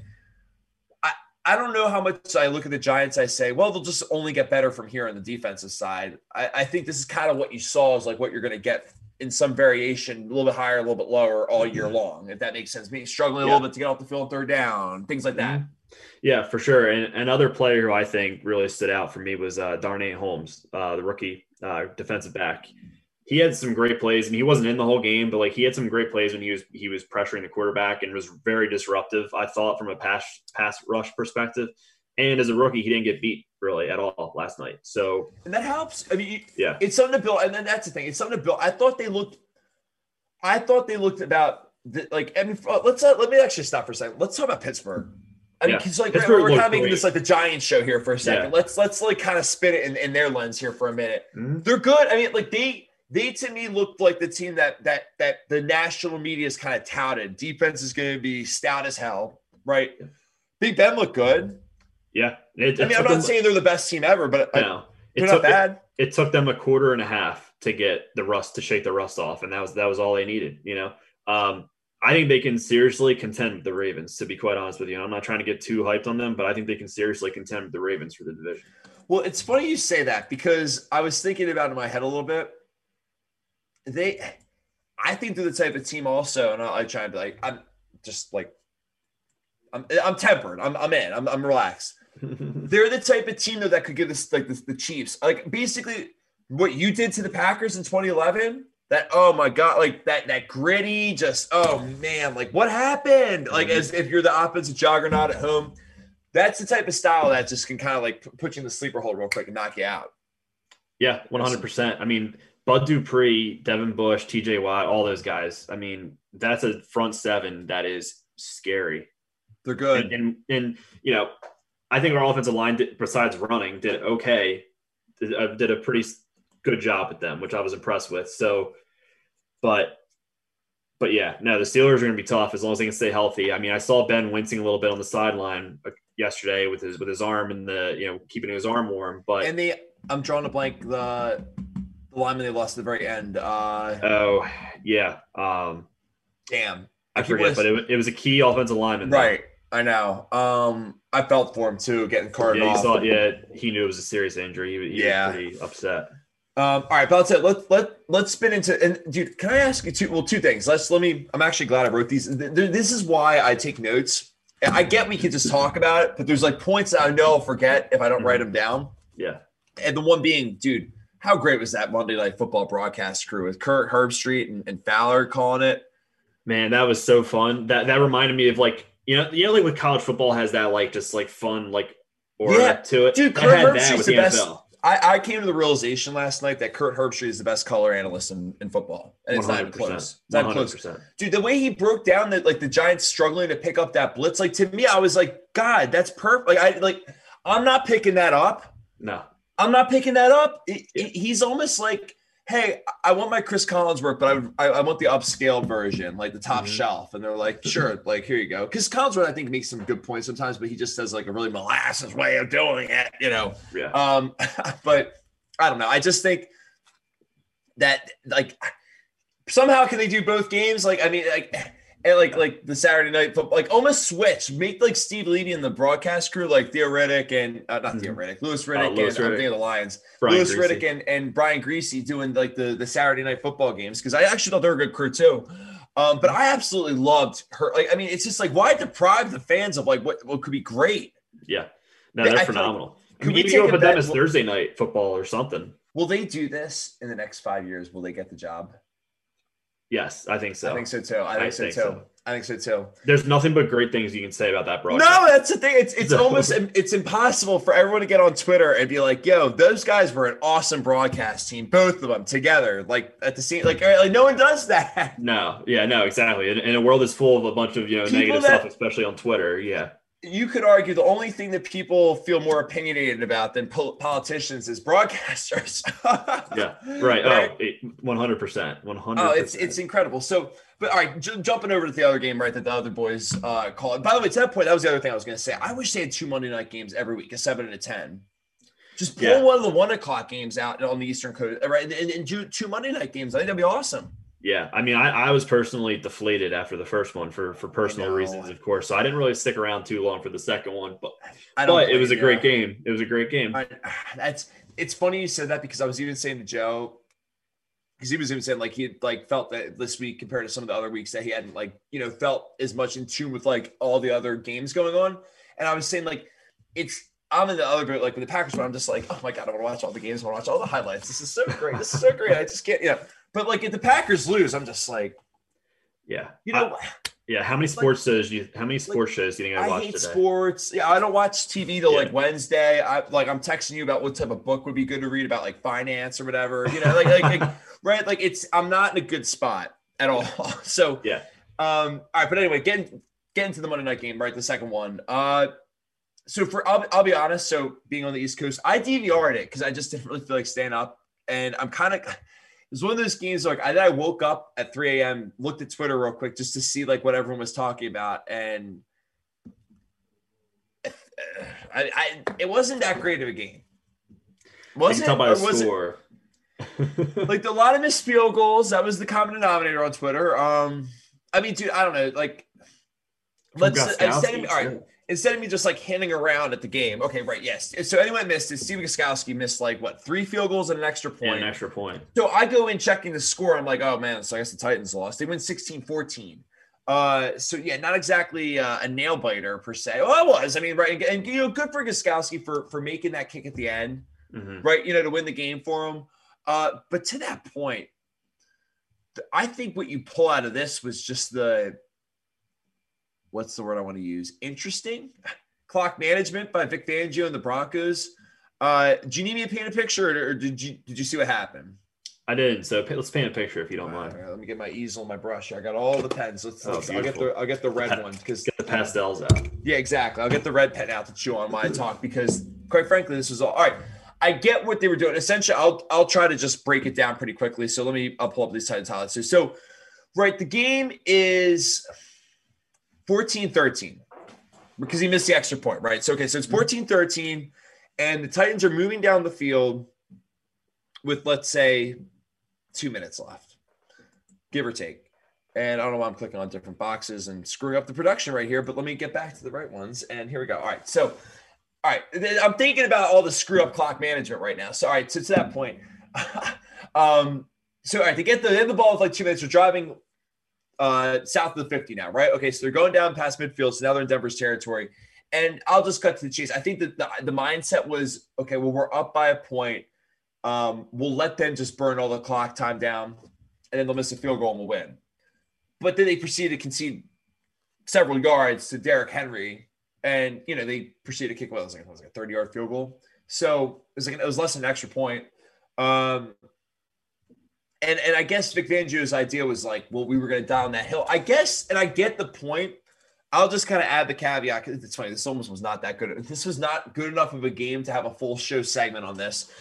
I I don't know how much I look at the Giants, I say, well, they'll just only get better from here on the defensive side. I, I think this is kind of what you saw is like what you're gonna get in some variation, a little bit higher, a little bit lower all year mm-hmm. long, if that makes sense. Me struggling a yeah. little bit to get off the field third down, things like that. Yeah, for sure. And another player who I think really stood out for me was uh, Darnay Holmes, uh, the rookie uh, defensive back. He had some great plays, and he wasn't in the whole game, but like he had some great plays when he was he was pressuring the quarterback and was very disruptive. I thought from a pass pass rush perspective, and as a rookie, he didn't get beat really at all last night. So and that helps. I mean, yeah, it's something to build. And then that's the thing; it's something to build. I thought they looked, I thought they looked about the, like. I mean, let's uh, let me actually stop for a second. Let's talk about Pittsburgh I mean, because yeah. like we're, we're making this like the Giants show here for a second. Yeah. Let's let's like kind of spin it in, in their lens here for a minute. Mm-hmm. They're good. I mean, like they they to me looked like the team that that that the national media is kind of touted. Defense is going to be stout as hell, right? Big Ben looked good. Yeah, it, I mean, I'm not them, saying they're the best team ever, but no, I, they're took, not bad. It, it, took them a quarter and a half to get the rust to shake the rust off, and that was that was all they needed. You know, um, I think they can seriously contend with the Ravens, to be quite honest with you. I'm not trying to get too hyped on them, but I think they can seriously contend with the Ravens for the division. Well, it's funny you say that because I was thinking about it in my head a little bit. They, I think they're the type of team also, and I, I try to be like, I'm just like, I'm, I'm tempered. I'm, I'm in. I'm, I'm relaxed. they're the type of team though that could give us like the, the Chiefs, like basically what you did to the Packers in 2011 that oh my god like that that gritty just oh man like what happened? Like mm-hmm. as if you're the offensive juggernaut at home that's the type of style that just can kind of like put you in the sleeper hold real quick and knock you out. Yeah 100% i mean bud dupree devin bush tj watt all those guys i mean that's a front seven that is scary. They're good. And, and, and you know i think our offensive line did, besides running did okay did, uh, did a pretty good job at them which i was impressed with. So but but yeah, no, the Steelers are going to be tough as long as they can stay healthy. I mean, I saw Ben wincing a little bit on the sideline uh, yesterday with his with his arm and the you know keeping his arm warm. But and the I'm drawing a blank the the lineman they lost at the very end. Uh, oh yeah, um, damn, I forget, was, but it, it was a key offensive lineman. Right, though. I know. Um, I felt for him too, getting carted yeah, off. Saw, yeah, he knew it was a serious injury. He, he yeah. was pretty upset. Um, all right, but let's let let let's spin into and dude, can I ask you two? Well, two things. Let's let me. I'm actually glad I wrote these. This is why I take notes. I get we can just talk about it, but there's like points that I know I'll forget if I don't write them down. Yeah. And the one being, dude, how great was that Monday Night Football broadcast crew with Kirk Herbstreit and, and Fowler calling it? Man, that was so fun. That that reminded me of like you know, you know, like with college football has that like just like fun like aura yeah. to it. Dude, Kirk Herbstreit's the, the best. NFL I, I came to the realization last night that Kirk Herbstreit is the best color analyst in, in football, and it's not even close. It's not close, dude. The way he broke down that, like the Giants struggling to pick up that blitz, like to me, I was like, God, that's perfect. Like I like, I'm not picking that up. No, I'm not picking that up. It, yeah. it, he's almost like hey, I want my Cris Collinsworth, but I, I, want the upscale version, like the top mm-hmm. shelf. And they're like, sure, like here you go. Because Collinsworth, I think, makes some good points sometimes, but he just has like a really molasses way of doing it, you know. Yeah. Um, but I don't know. I just think that like somehow can they do both games? Like, I mean, like and like like the Saturday night football, like almost switch, make like Steve Levy and the broadcast crew, like Theo Riddick and uh, not Theo mm-hmm. Riddick, Louis Riddick, uh, Louis and Riddick. I'm thinking of the Lions, Brian Louis Griese. Riddick and, and Brian Griese doing like the the Saturday night football games because I actually thought they were a good crew too. Um, but I absolutely loved her. Like, I mean, it's just like why deprive the fans of like what, what could be great? Yeah, no, they're I phenomenal. Like, we go with them as Thursday night football or something. Will they do this in the next five years? Will they get the job? Yes, I think so. I think so too. I think, I so, think too. so. I think so too. There's nothing but great things you can say about that broadcast. No, that's the thing. It's it's almost it's impossible for everyone to get on Twitter and be like, "Yo, those guys were an awesome broadcast team, both of them together." Like at the scene, like, like no one does that. No, yeah, no, exactly. In, in a world that's full of a bunch of you know People negative that- stuff, especially on Twitter. Yeah, You could argue the only thing that people feel more opinionated about than pol- politicians is broadcasters. yeah, right. Oh, one hundred percent, one hundred. Oh, it's it's incredible. So, but all right, j- jumping over to the other game, right? That the other boys uh, called. By the way, to that point, that was the other thing I was going to say. I wish they had two Monday night games every week, a seven and a ten. Just pull Yeah. one of the one o'clock games out on the Eastern Coast, right? And, and, and do two Monday night games. I think that'd be awesome. Yeah, I mean, I, I was personally deflated after the first one for for personal reasons, of course. So I didn't really stick around too long for the second one, but I don't but it was a great game. It was a great game. I, that's it's funny you said that because I was even saying to Joe because he was even saying like he had, like felt that this week compared to some of the other weeks that he hadn't like you know felt as much in tune with like all the other games going on, and I was saying like it's I'm in the other boat like with the Packers, but I'm just like oh my god I want to watch all the games, I want to watch all the highlights. This is so great. This is so great. I just can't you know. But like if the Packers lose, I'm just like Yeah, you know. yeah. How many sports shows? Do you, how many sports shows do you think I I watched hate today? sports. Yeah, I don't watch TV till Yeah. like Wednesday. I like I'm texting you about what type of book would be good to read about like finance or whatever. You know, like like, like right, like it's I'm not in a good spot at all. So Yeah. Um. All right, but anyway, getting getting to the Monday night game, right? The second one. Uh. So for I'll, I'll be honest. So being on the East Coast, I DVR'd it because I just didn't really feel like staying up, and I'm kind of. It was one of those games like I, I woke up at 3 a.m., looked at Twitter real quick just to see like what everyone was talking about, and I, I it wasn't that great of a game. Wasn't tell by or the was it- like a lot of missed field goals. That was the common denominator on Twitter. Um, I mean, dude, I don't know. Like, let's of me, all right. Instead of me just like handing around at the game. Okay, right, yes. So anyone missed is Steve Gostkowski missed like what three field goals and an extra point. an extra point. So I go in checking the score. I'm like, oh man, so I guess the Titans lost. They win 16-14. Uh, so yeah, not exactly uh, a nail biter per se. Well, it was. I mean, right, and, and, you know, good for Gostkowski for for making that kick at the end hmm right? You know, to win the game for him. Uh, but to that point, I think what you pull out of this was just the what's the word I want to use? Interesting clock management by Vic Fangio and the Broncos. Uh, do you need me to paint a picture, or, or did you did you see what happened? I didn't. So let's paint a picture if you don't All mind. right, let me get my easel and my brush. I got all the pens. Let's, Oh, let's I'll get the I'll get the red Pa- one because Get the pastels out. yeah, exactly. I'll get the red pen out to chew on while I talk because, quite frankly, this was all. All right, I get what they were doing. Essentially, I'll I'll try to just break it down pretty quickly. So let me I'll pull up these highlights. So, so right, the game is 14-13 because he missed the extra point, right? So okay, so it's 14-13, and the Titans are moving down the field with let's say two minutes left, give or take. And I don't know why I'm clicking on different boxes and screwing up the production right here, but let me get back to the right ones. And here we go. All right. So, all right. I'm thinking about all the screw up clock management right now. So, all right. So, to that point, um, so, all right, to get the, they the ball with like two minutes, they're driving uh, south of the 50 now, right? Okay. So, they're going down past midfield. So now they're in Denver's territory. And I'll just cut to the chase. I think that the, the mindset was okay, well, we're up by a point. Um, we'll let them just burn all the clock time down, and then they'll miss a field goal and we'll win. But then they proceeded to concede several yards to Derrick Henry, and you know they proceeded to kick what was like, it was like a thirty yard field goal. So it was like it was less than an extra point. Um, and and I guess Vic Fangio's idea was like, well, we were going to die on that hill. I guess, and I get the point. I'll just kind of add the caveat. It's funny. This almost was not that good. This was not good enough of a game to have a full show segment on this.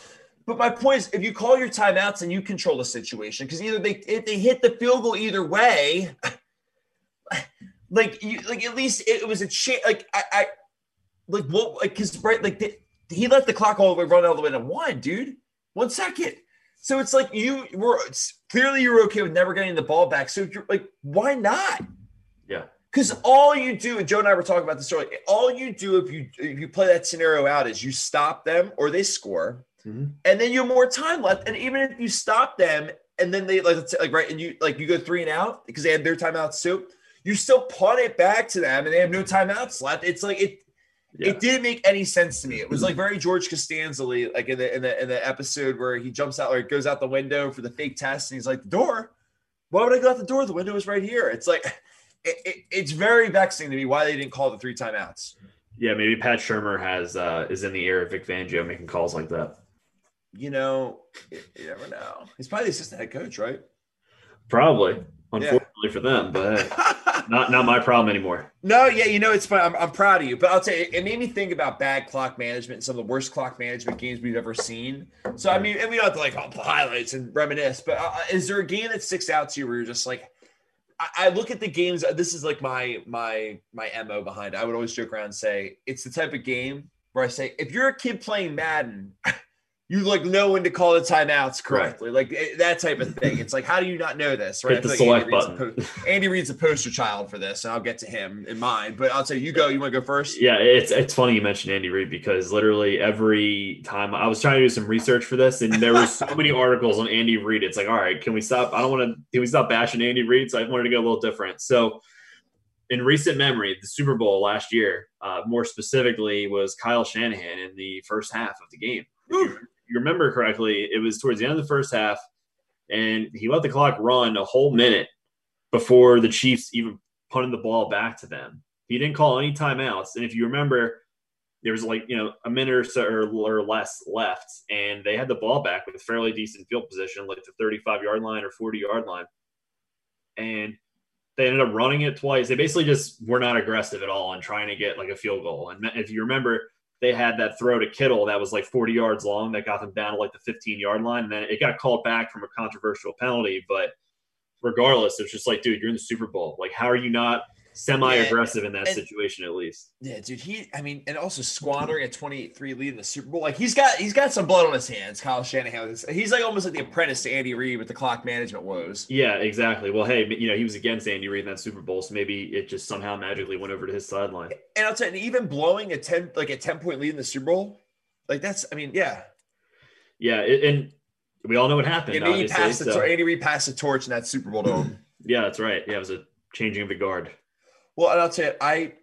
But my point is, if you call your timeouts and you control the situation, because either they if they hit the field goal either way, like you like at least it, was a chance. Like I, I like what like because right like the, he let the clock all the way run all the way to one, dude. One second. So it's like you were clearly you were okay with never getting the ball back. So you're like, why not? Yeah. Because all you do, and Joe and I were talking about this earlier, all you do if you if you play that scenario out is you stop them or they score, Mhm. and then you have more time left. And even if you stop them and then they like like right and you like you go three and out because they had their timeouts too, you still punt it back to them and they have no timeouts left. It's like it Yeah. it didn't make any sense to me. It was like very George Costanza, like in the in the in the episode where he jumps out or goes out the window for the fake test and he's like the door. Why would I go out the door? The window is right here. It's like it, it, it's very vexing to me why they didn't call the three timeouts. Yeah, maybe Pat Shurmur has uh, is in the ear of Vic Fangio making calls like that. You know, you never know. He's probably the assistant head coach, right? Probably, unfortunately yeah. for them, but hey, not not my problem anymore. No, yeah, you know it's fine. I'm, I'm proud of you, but I'll tell you, it made me think about bad clock management and some of the worst clock management games we've ever seen. So I mean, and we don't have to like the highlights and reminisce, but uh, is there a game that sticks out to you where you're just like, I, look at the games. This is like my my my mo behind. It. I would always joke around and say it's the type of game where I say if you're a kid playing Madden, you like know when to call the timeouts correctly, right. like eh, that type of thing. It's like, how do you not know this? Right? Hit the like select Andy button. Reid's, po- Andy Reid's a poster child for this, and I'll get to him in mind. But I'll say, you go. You want to go first? Yeah, it's it's funny you mentioned Andy Reid because literally every time I was trying to do some research for this, and there were so many articles on Andy Reid. It's like, all right, can we stop? I don't want to. Can we stop bashing Andy Reid? So I wanted to go a little different. So in recent memory, the Super Bowl last year, uh, more specifically, was Kyle Shanahan in the first half of the game you remember correctly, it was towards the end of the first half, and he let the clock run a whole minute before the Chiefs even punted the ball back to them. He didn't call any timeouts, and if you remember, there was like you know a minute or so or, or less left, and they had the ball back with fairly decent field position, like the 35 yard line or 40 yard line, and they ended up running it twice. They basically just were not aggressive at all and trying to get like a field goal. And if you remember, they had that throw to Kittle that was like 40 yards long that got them down to like the 15 yard line. And then it got called back from a controversial penalty. But regardless, it's just like, dude, you're in the Super Bowl. Like, how are you not semi-aggressive yeah, in that and, situation at least. Yeah, dude. He, I mean, and also squandering a 28-3 lead in the Super Bowl. Like he's got he's got some blood on his hands. Kyle Shanahan. He's like almost like the apprentice to Andy Reid with the clock management woes. Yeah, exactly. Well, hey, you know he was against Andy Reid in that Super Bowl, so maybe it just somehow magically went over to his sideline. And I'll tell you, even blowing a 10 like a 10 point lead in the Super Bowl, like that's, I mean, yeah, yeah, it, and we all know what happened. And Andy, passed the, so. Andy Reid passed the torch in that Super Bowl dome. yeah, that's right. Yeah, it was a changing of the guard. Well, and I'll tell you, I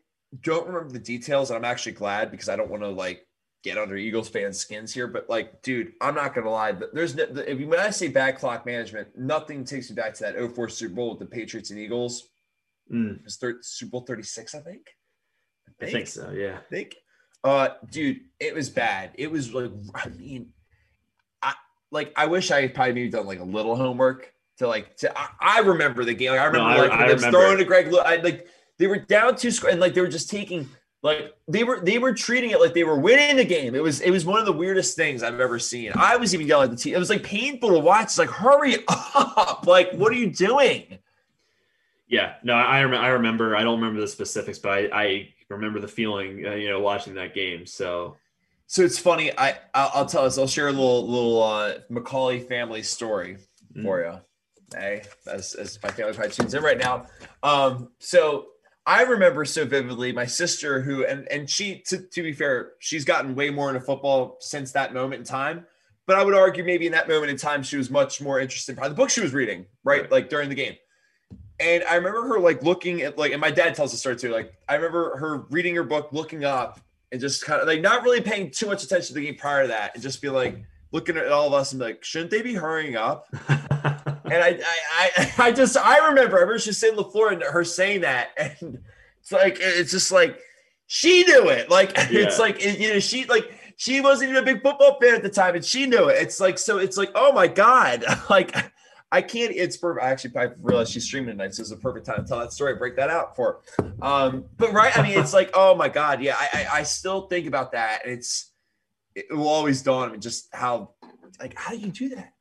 don't remember the details, and I'm actually glad because I don't want to like get under Eagles fans' skins here. But like, dude, I'm not gonna lie. There's if when I say bad clock management, nothing takes me back to that 04 Super Bowl with the Patriots and Eagles. Mm. It was thir- Super Bowl 36, I think. I think, I think so. Yeah. I think. Uh, dude, it was bad. It was like, I mean, I like. I wish I had probably maybe done like a little homework to like. To I, I remember the game. Like, I remember no, like I, I remember. throwing to Greg. I like they were down two score and like they were just taking like they were they were treating it like they were winning the game. It was it was one of the weirdest things I've ever seen. I was even yelling at the team. It was like painful to watch. It's like hurry up! Like what are you doing? Yeah, no, I remember. I remember. I don't remember the specifics, but I, I remember the feeling. Uh, you know, watching that game. So, so it's funny. I I'll, I'll tell us. I'll share a little little uh, Macaulay family story mm. for you. Hey, as, as my family probably tunes in right now. Um, so I remember so vividly my sister who and and she to, to be fair, she's gotten way more into football since that moment in time. But I would argue maybe in that moment in time she was much more interested by the book she was reading, right? right? Like during the game. And I remember her like looking at like, and my dad tells the story too. Like I remember her reading her book, looking up, and just kind of like not really paying too much attention to the game prior to that, and just be like looking at all of us and be like, shouldn't they be hurrying up? and I, I, I, I just, I remember, I remember on the floor and her saying that, and it's like, it's just like she knew it. Like yeah. it's like you know, she like she wasn't even a big football fan at the time, and she knew it. It's like so, it's like, oh my god, like. I can't. It's perfect. I actually I realized she's streaming tonight, so it's a perfect time to tell that story. Break that out for. Her. Um, but right, I mean, it's like, oh my god, yeah. I, I, I still think about that. And it's it will always dawn on me just how like how do you do that?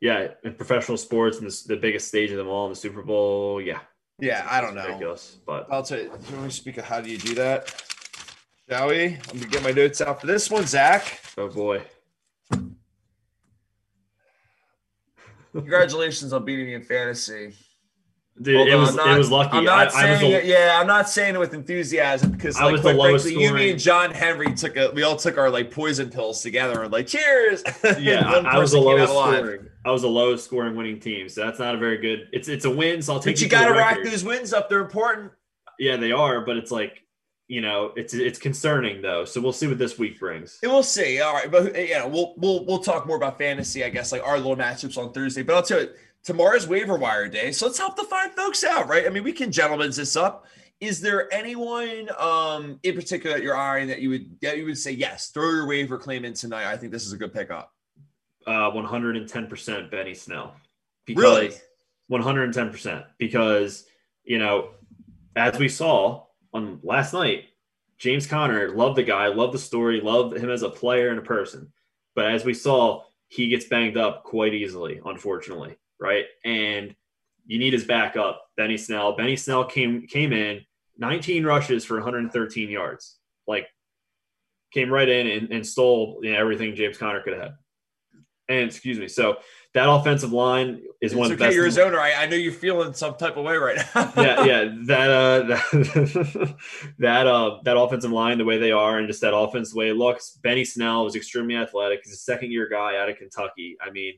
Yeah, in professional sports and the biggest stage of them all in the Super Bowl. Yeah. Yeah, I don't know. Ridiculous, but I'll tell you. Can we speak of how do you do that? Shall we? I'm gonna get my notes out for this one, Zach. Oh boy. Congratulations on beating me in fantasy. Dude, Hold it was not, it was lucky. I'm not I, saying I it. Yeah, I'm not saying it with enthusiasm because like, I was the lowest frankly, you, me, and John Henry took a. We all took our like poison pills together and like cheers. Yeah, I, I, was the lowest scoring. I was the lowest scoring winning team, so that's not a very good. It's it's a win, so I'll take. But you, you got to rack those wins up. They're important. Yeah, they are, but it's like you know, it's it's concerning though. So we'll see what this week brings. we'll see. All right, but you know, we'll we'll we'll talk more about fantasy, I guess, like our little matchups on Thursday. But I'll tell you tomorrow's waiver wire day. So let's help the fine folks out, right? I mean, we can gentlemen's this up. Is there anyone um, in particular that you're eyeing that you would that you would say yes, throw your waiver claim in tonight? I think this is a good pickup. Uh, 110% Benny Snell. Because, really? 110% because you know, as we saw on last night, James Conner loved the guy, loved the story, loved him as a player and a person. But as we saw, he gets banged up quite easily, unfortunately, right? And you need his backup, Benny Snell. Benny Snell came came in 19 rushes for 113 yards, like came right in and, and stole you know, everything James Conner could have had. And excuse me, so that offensive line is it's one of the best. You're a owner. I, I know you're feeling some type of way right now. yeah, yeah. That uh, that that uh, that offensive line, the way they are, and just that offense, the way it looks. Benny Snell was extremely athletic. He's a second year guy out of Kentucky. I mean,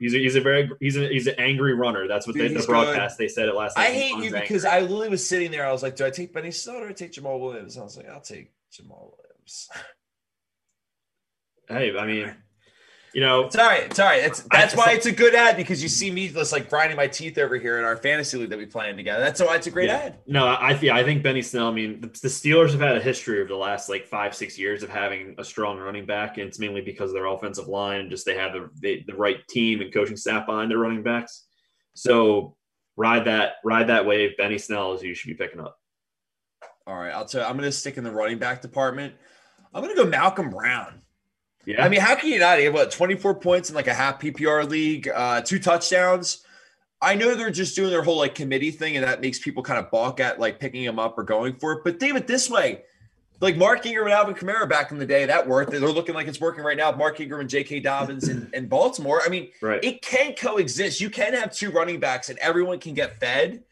he's a, he's a very he's a he's an angry runner. That's what Dude, they, the broadcast good. they said it last. night. I hate you because angry. I literally was sitting there. I was like, do I take Benny Snell or I take Jamaal Williams? I was like, I'll take Jamaal Williams. Hey, I mean you know, it's all right. It's all right. It's, that's I, why it's a good ad because you see me just like grinding my teeth over here in our fantasy league that we playing together. That's why it's a great yeah. ad. No, I yeah, I think Benny Snell. I mean, the, the, Steelers have had a history over the last like five, six years of having a strong running back, and it's mainly because of their offensive line and just they have the they, the right team and coaching staff behind their running backs. So ride that ride that wave. Benny Snell is who you should be picking up. All right, I'll tell you. I'm going to stick in the running back department. I'm going to go Malcolm Brown. Yeah. I mean, how can you not? He had what 24 points in like a half PPR league, uh, two touchdowns. I know they're just doing their whole like committee thing, and that makes people kind of balk at like picking him up or going for it. But David, this way, like Mark Ingram and Alvin Kamara back in the day, that worked. They're looking like it's working right now. Mark Ingram and J.K. Dobbins in, in Baltimore. I mean, right. it can coexist. You can have two running backs, and everyone can get fed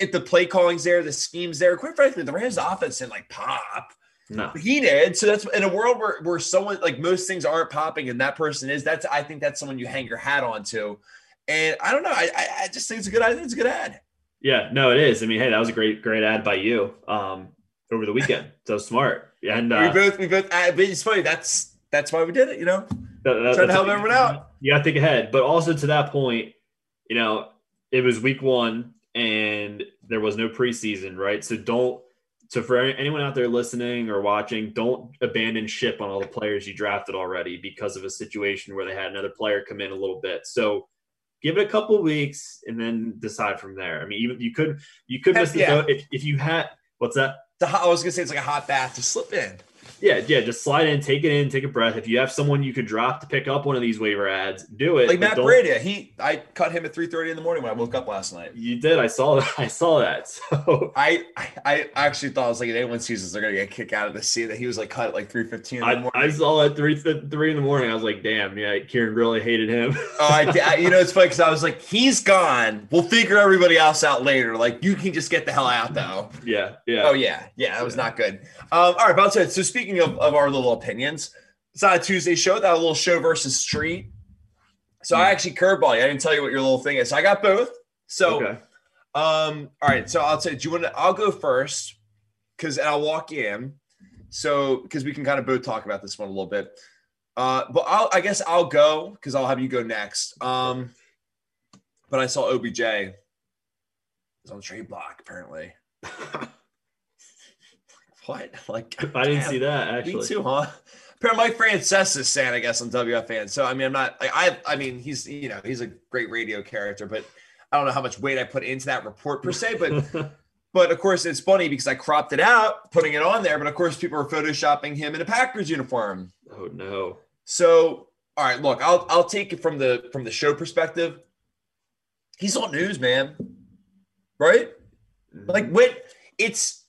if the play calling's there, the scheme's there. Quite frankly, the Rams' offense didn't like pop. No, he did. So that's in a world where where someone like most things aren't popping, and that person is. That's I think that's someone you hang your hat on to. And I don't know. I I just think it's a good. I think it's a good ad. Yeah, no, it is. I mean, hey, that was a great great ad by you um, over the weekend. so smart. And uh, we both we both. Uh, it's funny. That's that's why we did it. You know, that, that, trying to help everyone out. You got to think ahead, but also to that point, you know, it was week one and there was no preseason, right? So don't so for anyone out there listening or watching, don't abandon ship on all the players you drafted already because of a situation where they had another player come in a little bit. So give it a couple weeks and then decide from there. I mean, even you could you could miss the yeah. boat if, if you had what's that? The I was gonna say it's like a hot bath to slip in. Yeah, yeah, just slide in, take it in, take a breath. If you have someone you could drop to pick up one of these waiver ads, do it. Like Matt Breida, he I cut him at three thirty in the morning when I woke up last night. You did. I saw that. I saw that. So I I actually thought I was like, if anyone sees this, they're gonna get kicked out of the sea. That he was like cut at like three fifteen. I, I saw at three three in the morning. I was like, damn, yeah, Kieran really hated him. oh, I, you know, it's funny because I was like, he's gone. We'll figure everybody else out later. Like, you can just get the hell out though. Yeah, yeah. Oh yeah, yeah. That was yeah. not good. Um, all right, about to so speaking of, of our little opinions. It's not a Tuesday show, that a little show versus street. So I hmm. actually curveball you. I didn't tell you what your little thing is. So I got both. So okay. um, all right. So I'll say, do you want to I'll go first because I'll walk in. So because we can kind of both talk about this one a little bit. Uh, but I'll I guess I'll go because I'll have you go next. Um, but I saw OBJ is on trade block apparently. what? Like I didn't see that actually. Me too, huh? Apparently, Mike Francesa is saying, I guess, on WFAN. So I mean, I'm not. Like, I I mean, he's you know he's a great radio character, but I don't know how much weight I put into that report per se. But but of course, it's funny because I cropped it out, putting it on there. But of course, people are photoshopping him in a Packers uniform. Oh no! So all right, look, I'll I'll take it from the from the show perspective. He's on news, man. Right? Like when it's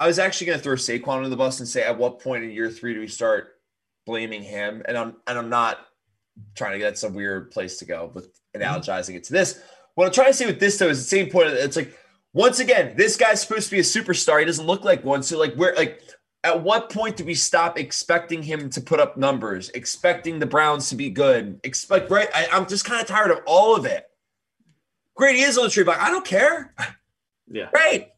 I was actually going to throw Saquon under the bus and say, at what point in year three do we start blaming him? And I'm and I'm not trying to get some weird place to go with analogizing it to this. What I'm trying to say with this though is the same point. It's like once again, this guy's supposed to be a superstar. He doesn't look like one. So like where like at what point do we stop expecting him to put up numbers, expecting the Browns to be good? Expect right. I, am just kind of tired of all of it. Great, he is on the tree, but I don't care. Yeah. Great.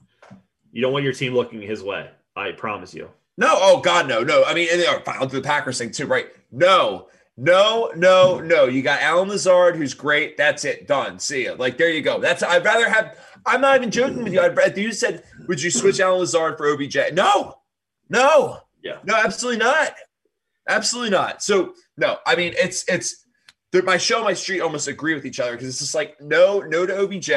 You don't want your team looking his way. I promise you. No, oh God, no, no. I mean, and, fine, I'll do the Packers thing too, right? No, No, no, no. You got Allen Lazard, who's great. That's it. Done. See you. Like there you go. That's I'd rather have. I'm not even joking with you. I'd, you said, would you switch Allen Lazard for OBJ? No, no, Yeah. no, absolutely not. Absolutely not. So no, I mean it's it's my show, my street almost agree with each other because it's just like no, no to OBJ.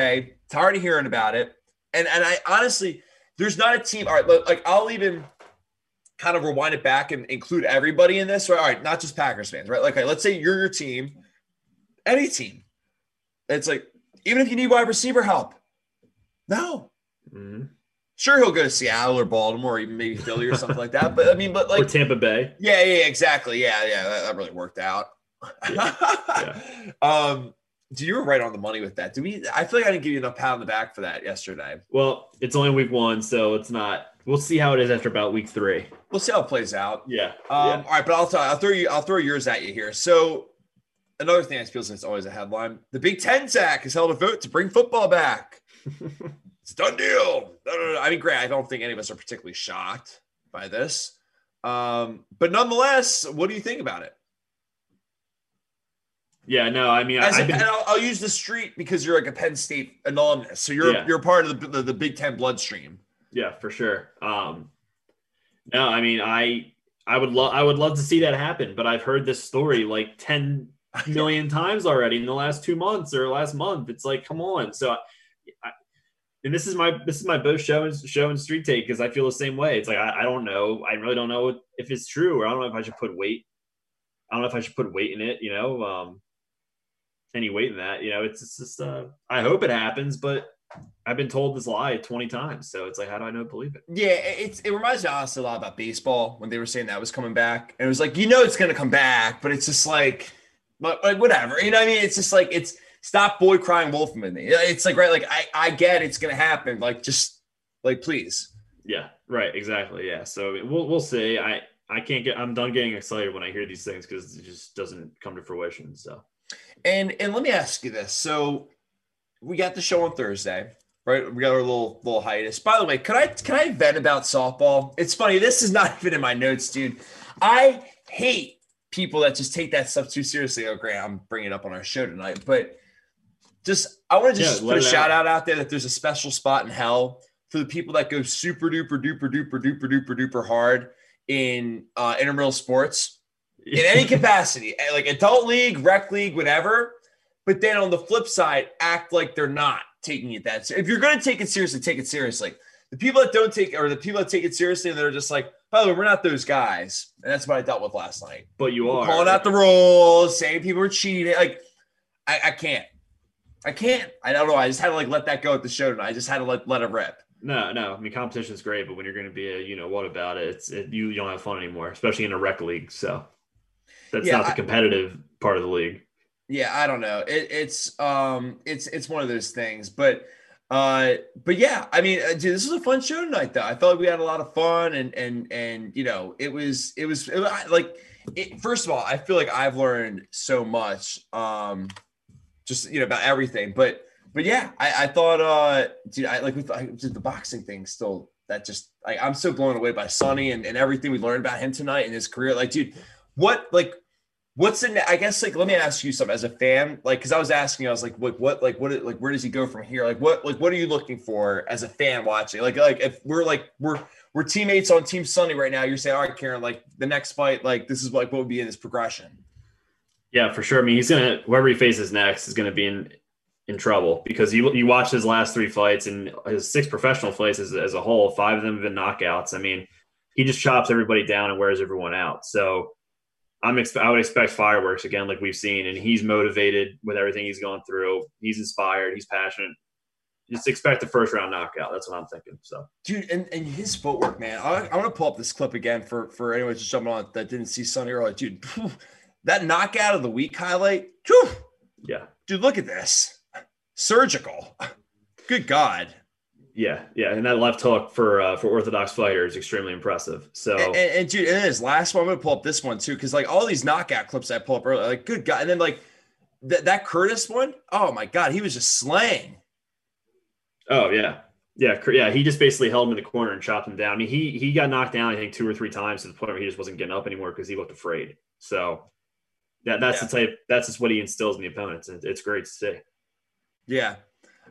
Tired of hearing about it. And and I honestly, there's not a team. All right, like I'll even kind of rewind it back and include everybody in this. Right? All right, not just Packers fans, right? Like, okay, let's say you're your team, any team. It's like even if you need wide receiver help, no. Mm-hmm. Sure, he'll go to Seattle or Baltimore, or even maybe Philly or something like that. But I mean, but like or Tampa Bay. Yeah, yeah, exactly. Yeah, yeah, that, that really worked out. Yeah. Yeah. um, you were right on the money with that. Do we? I feel like I didn't give you enough pat on the back for that yesterday. Well, it's only week one, so it's not. We'll see how it is after about week three. We'll see how it plays out. Yeah. Um, yeah. All right, but I'll tell I'll throw you I'll throw yours at you here. So another thing I feel like it's always a headline: the Big Ten SAC has held a vote to bring football back. it's a done deal. No, no, no. I mean, great. I don't think any of us are particularly shocked by this, um, but nonetheless, what do you think about it? Yeah, no, I mean, As I, a, been, and I'll, I'll, use the street because you're like a Penn State alumnus, so you're Yeah. you're part of the, the the Big Ten bloodstream. yeah, for sure. Um, no, I mean, I I would love I would love to see that happen, but I've heard this story like ten million times already in the last two months or last month. It's like, come on. So, I, and this is my this is my both show and show and street take because I feel the same way. It's like I, I don't know. I really don't know if it's true, or I don't know if I should put weight. I don't know if I should put weight in it. You know, um, any weight in that. You know, it's, it's just. Uh, I hope it happens, but I've been told this lie twenty times. So it's like, how do I know to believe it? Yeah, it's it reminds me honestly a lot about baseball when they were saying that was coming back, and it was like you know it's gonna come back, but it's just like, but like whatever, you know what I mean? It's just like it's stop boy crying wolf in me. It's like right, like I I get it's gonna happen, like just like please. Yeah, right, exactly. Yeah, so we'll we'll see. I I can't get. I'm done getting excited when I hear these things because it just doesn't come to fruition. So And and let me ask you this: so we got the show on Thursday, right? We got our little little hiatus. By the way, could I can I vent about softball? It's funny. This is not even in my notes, dude. I hate people that just take that stuff too seriously. Oh, great, I'm bringing it up on our show tonight, but just I want to just Yeah, put a shout out. out out there that there's a special spot in hell for the people that go super duper duper duper duper duper duper hard in uh, intramural sports in any capacity, eh, like adult league, rec league, whatever. But then on the flip side, act like they're not taking it that. If you're going to take it seriously, take it seriously. The people that don't take, or the people that take it seriously, and they're just like, by the way, we're not those guys. And that's what I dealt with last night. but you are Calling out the rules, saying people are cheating. Like, I, I can't. I can't. I don't know. I just had to like let that go at the show tonight. I just had to let, let it rip. No, no. I mean, competition is great, but when you're going to be a, you know, what about it? It's it, you, you don't have fun anymore, especially in a rec league. So that's Yeah, not the I- competitive part of the league. Yeah, I don't know. It, it's um, it's it's one of those things, but uh, but yeah, I mean, uh, dude, this was a fun show tonight, though. I felt like we had a lot of fun, and and and you know, it was it was, it was like, it, first of all, I feel like I've learned so much, um, just you know about everything, but but yeah, I, I thought, uh, dude, I like with I, just the boxing thing still. That just like I'm so blown away by Sonny and, and everything we learned about him tonight and his career. Like, dude, what like what's ne- I guess like let me ask you something as a fan, like because I was asking, I was like, what what like what like where does he go from here? Like what like what are you looking for as a fan watching? Like like if we're like we're we're teammates on Team Sonny right now, you're saying, all right, Kieran, like the next fight, like this is like what would be in this progression. Yeah, for sure. I mean, he's gonna whoever he faces next is gonna be in in trouble because you you watch his last three fights and his six professional fights as, as a whole, five of them have been knockouts. I mean, he just chops everybody down and wears everyone out. So I'm expe- I would expect fireworks again, like we've seen, and he's motivated with everything he's gone through. He's inspired. He's passionate. Just expect a first round knockout. That's what I'm thinking. So Dude, and, and his footwork, man. I, I want to pull up this clip again for for anyone just jumping on that didn't see Sonny earlier. Dude, phew, that knockout of the week highlight. Yeah, dude, look at this. Surgical. Good God. Yeah, yeah. And that left hook for uh, for orthodox fighters extremely impressive. So And, and, and dude, and his last one, I'm gonna pull up this one too, because like all these knockout clips I pull up earlier, like good God, and then like th- that Curtis one, oh my God, he was just slaying. Oh yeah, yeah, yeah. He just basically held him in the corner and chopped him down. I mean, he he got knocked down I think two or three times to the point where he just wasn't getting up anymore because he looked afraid. So that that's Yeah. the type. That's just what he instills in the opponents, and it's great to see. Yeah.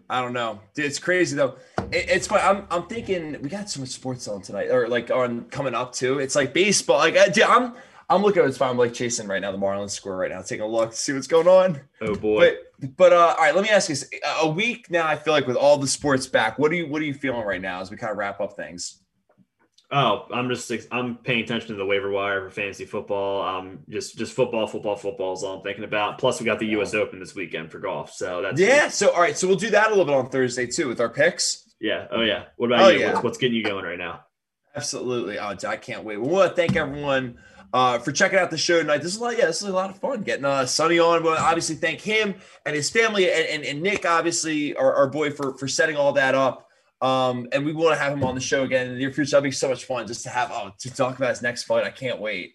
I don't know. Dude, it's crazy though. It, it's fun. I'm I'm thinking we got so much sports on tonight or like on coming up too. It's like baseball. Like I, dude, I'm I'm looking at it's fine. I'm like chasing right now the Marlins score right now, taking a look, see what's going on. Oh boy. But but uh all right, let me ask you this. A week now, I feel like with all the sports back, what are you what are you feeling right now as we kind of wrap up things? Oh, I'm just I'm paying attention to the waiver wire for fantasy football. Um, just just football, football, football is all I'm thinking about. Plus, we got the U.S. Open this weekend for golf, so that's Yeah. So all right, so we'll do that a little bit on Thursday too with our picks. yeah. Oh yeah. What about Oh, you? yeah. What's, what's getting you going right now? Absolutely. Oh, I can't wait. We want to thank everyone uh, for checking out the show tonight. This is a lot. Yeah, this is a lot of fun getting uh, Sonny on. But obviously, thank him and his family and, and, and Nick, obviously, our, our boy, for for setting all that up. Um, and we want to have him on the show again in the near future. That'd be so much fun just to have oh to talk about his next fight. I can't wait.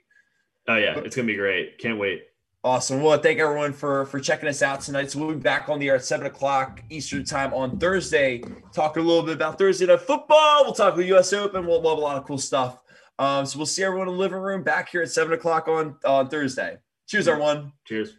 Oh yeah, it's gonna be great. Can't wait. Awesome. Well, thank everyone for for checking us out tonight. So we'll be back on the air at seven o'clock Eastern time on Thursday, talking a little bit about Thursday night football. We'll talk the U.S. Open. We'll, we'll have a lot of cool stuff. Um, so we'll see everyone in the living room back here at seven o'clock on on Thursday. Cheers, everyone. Cheers.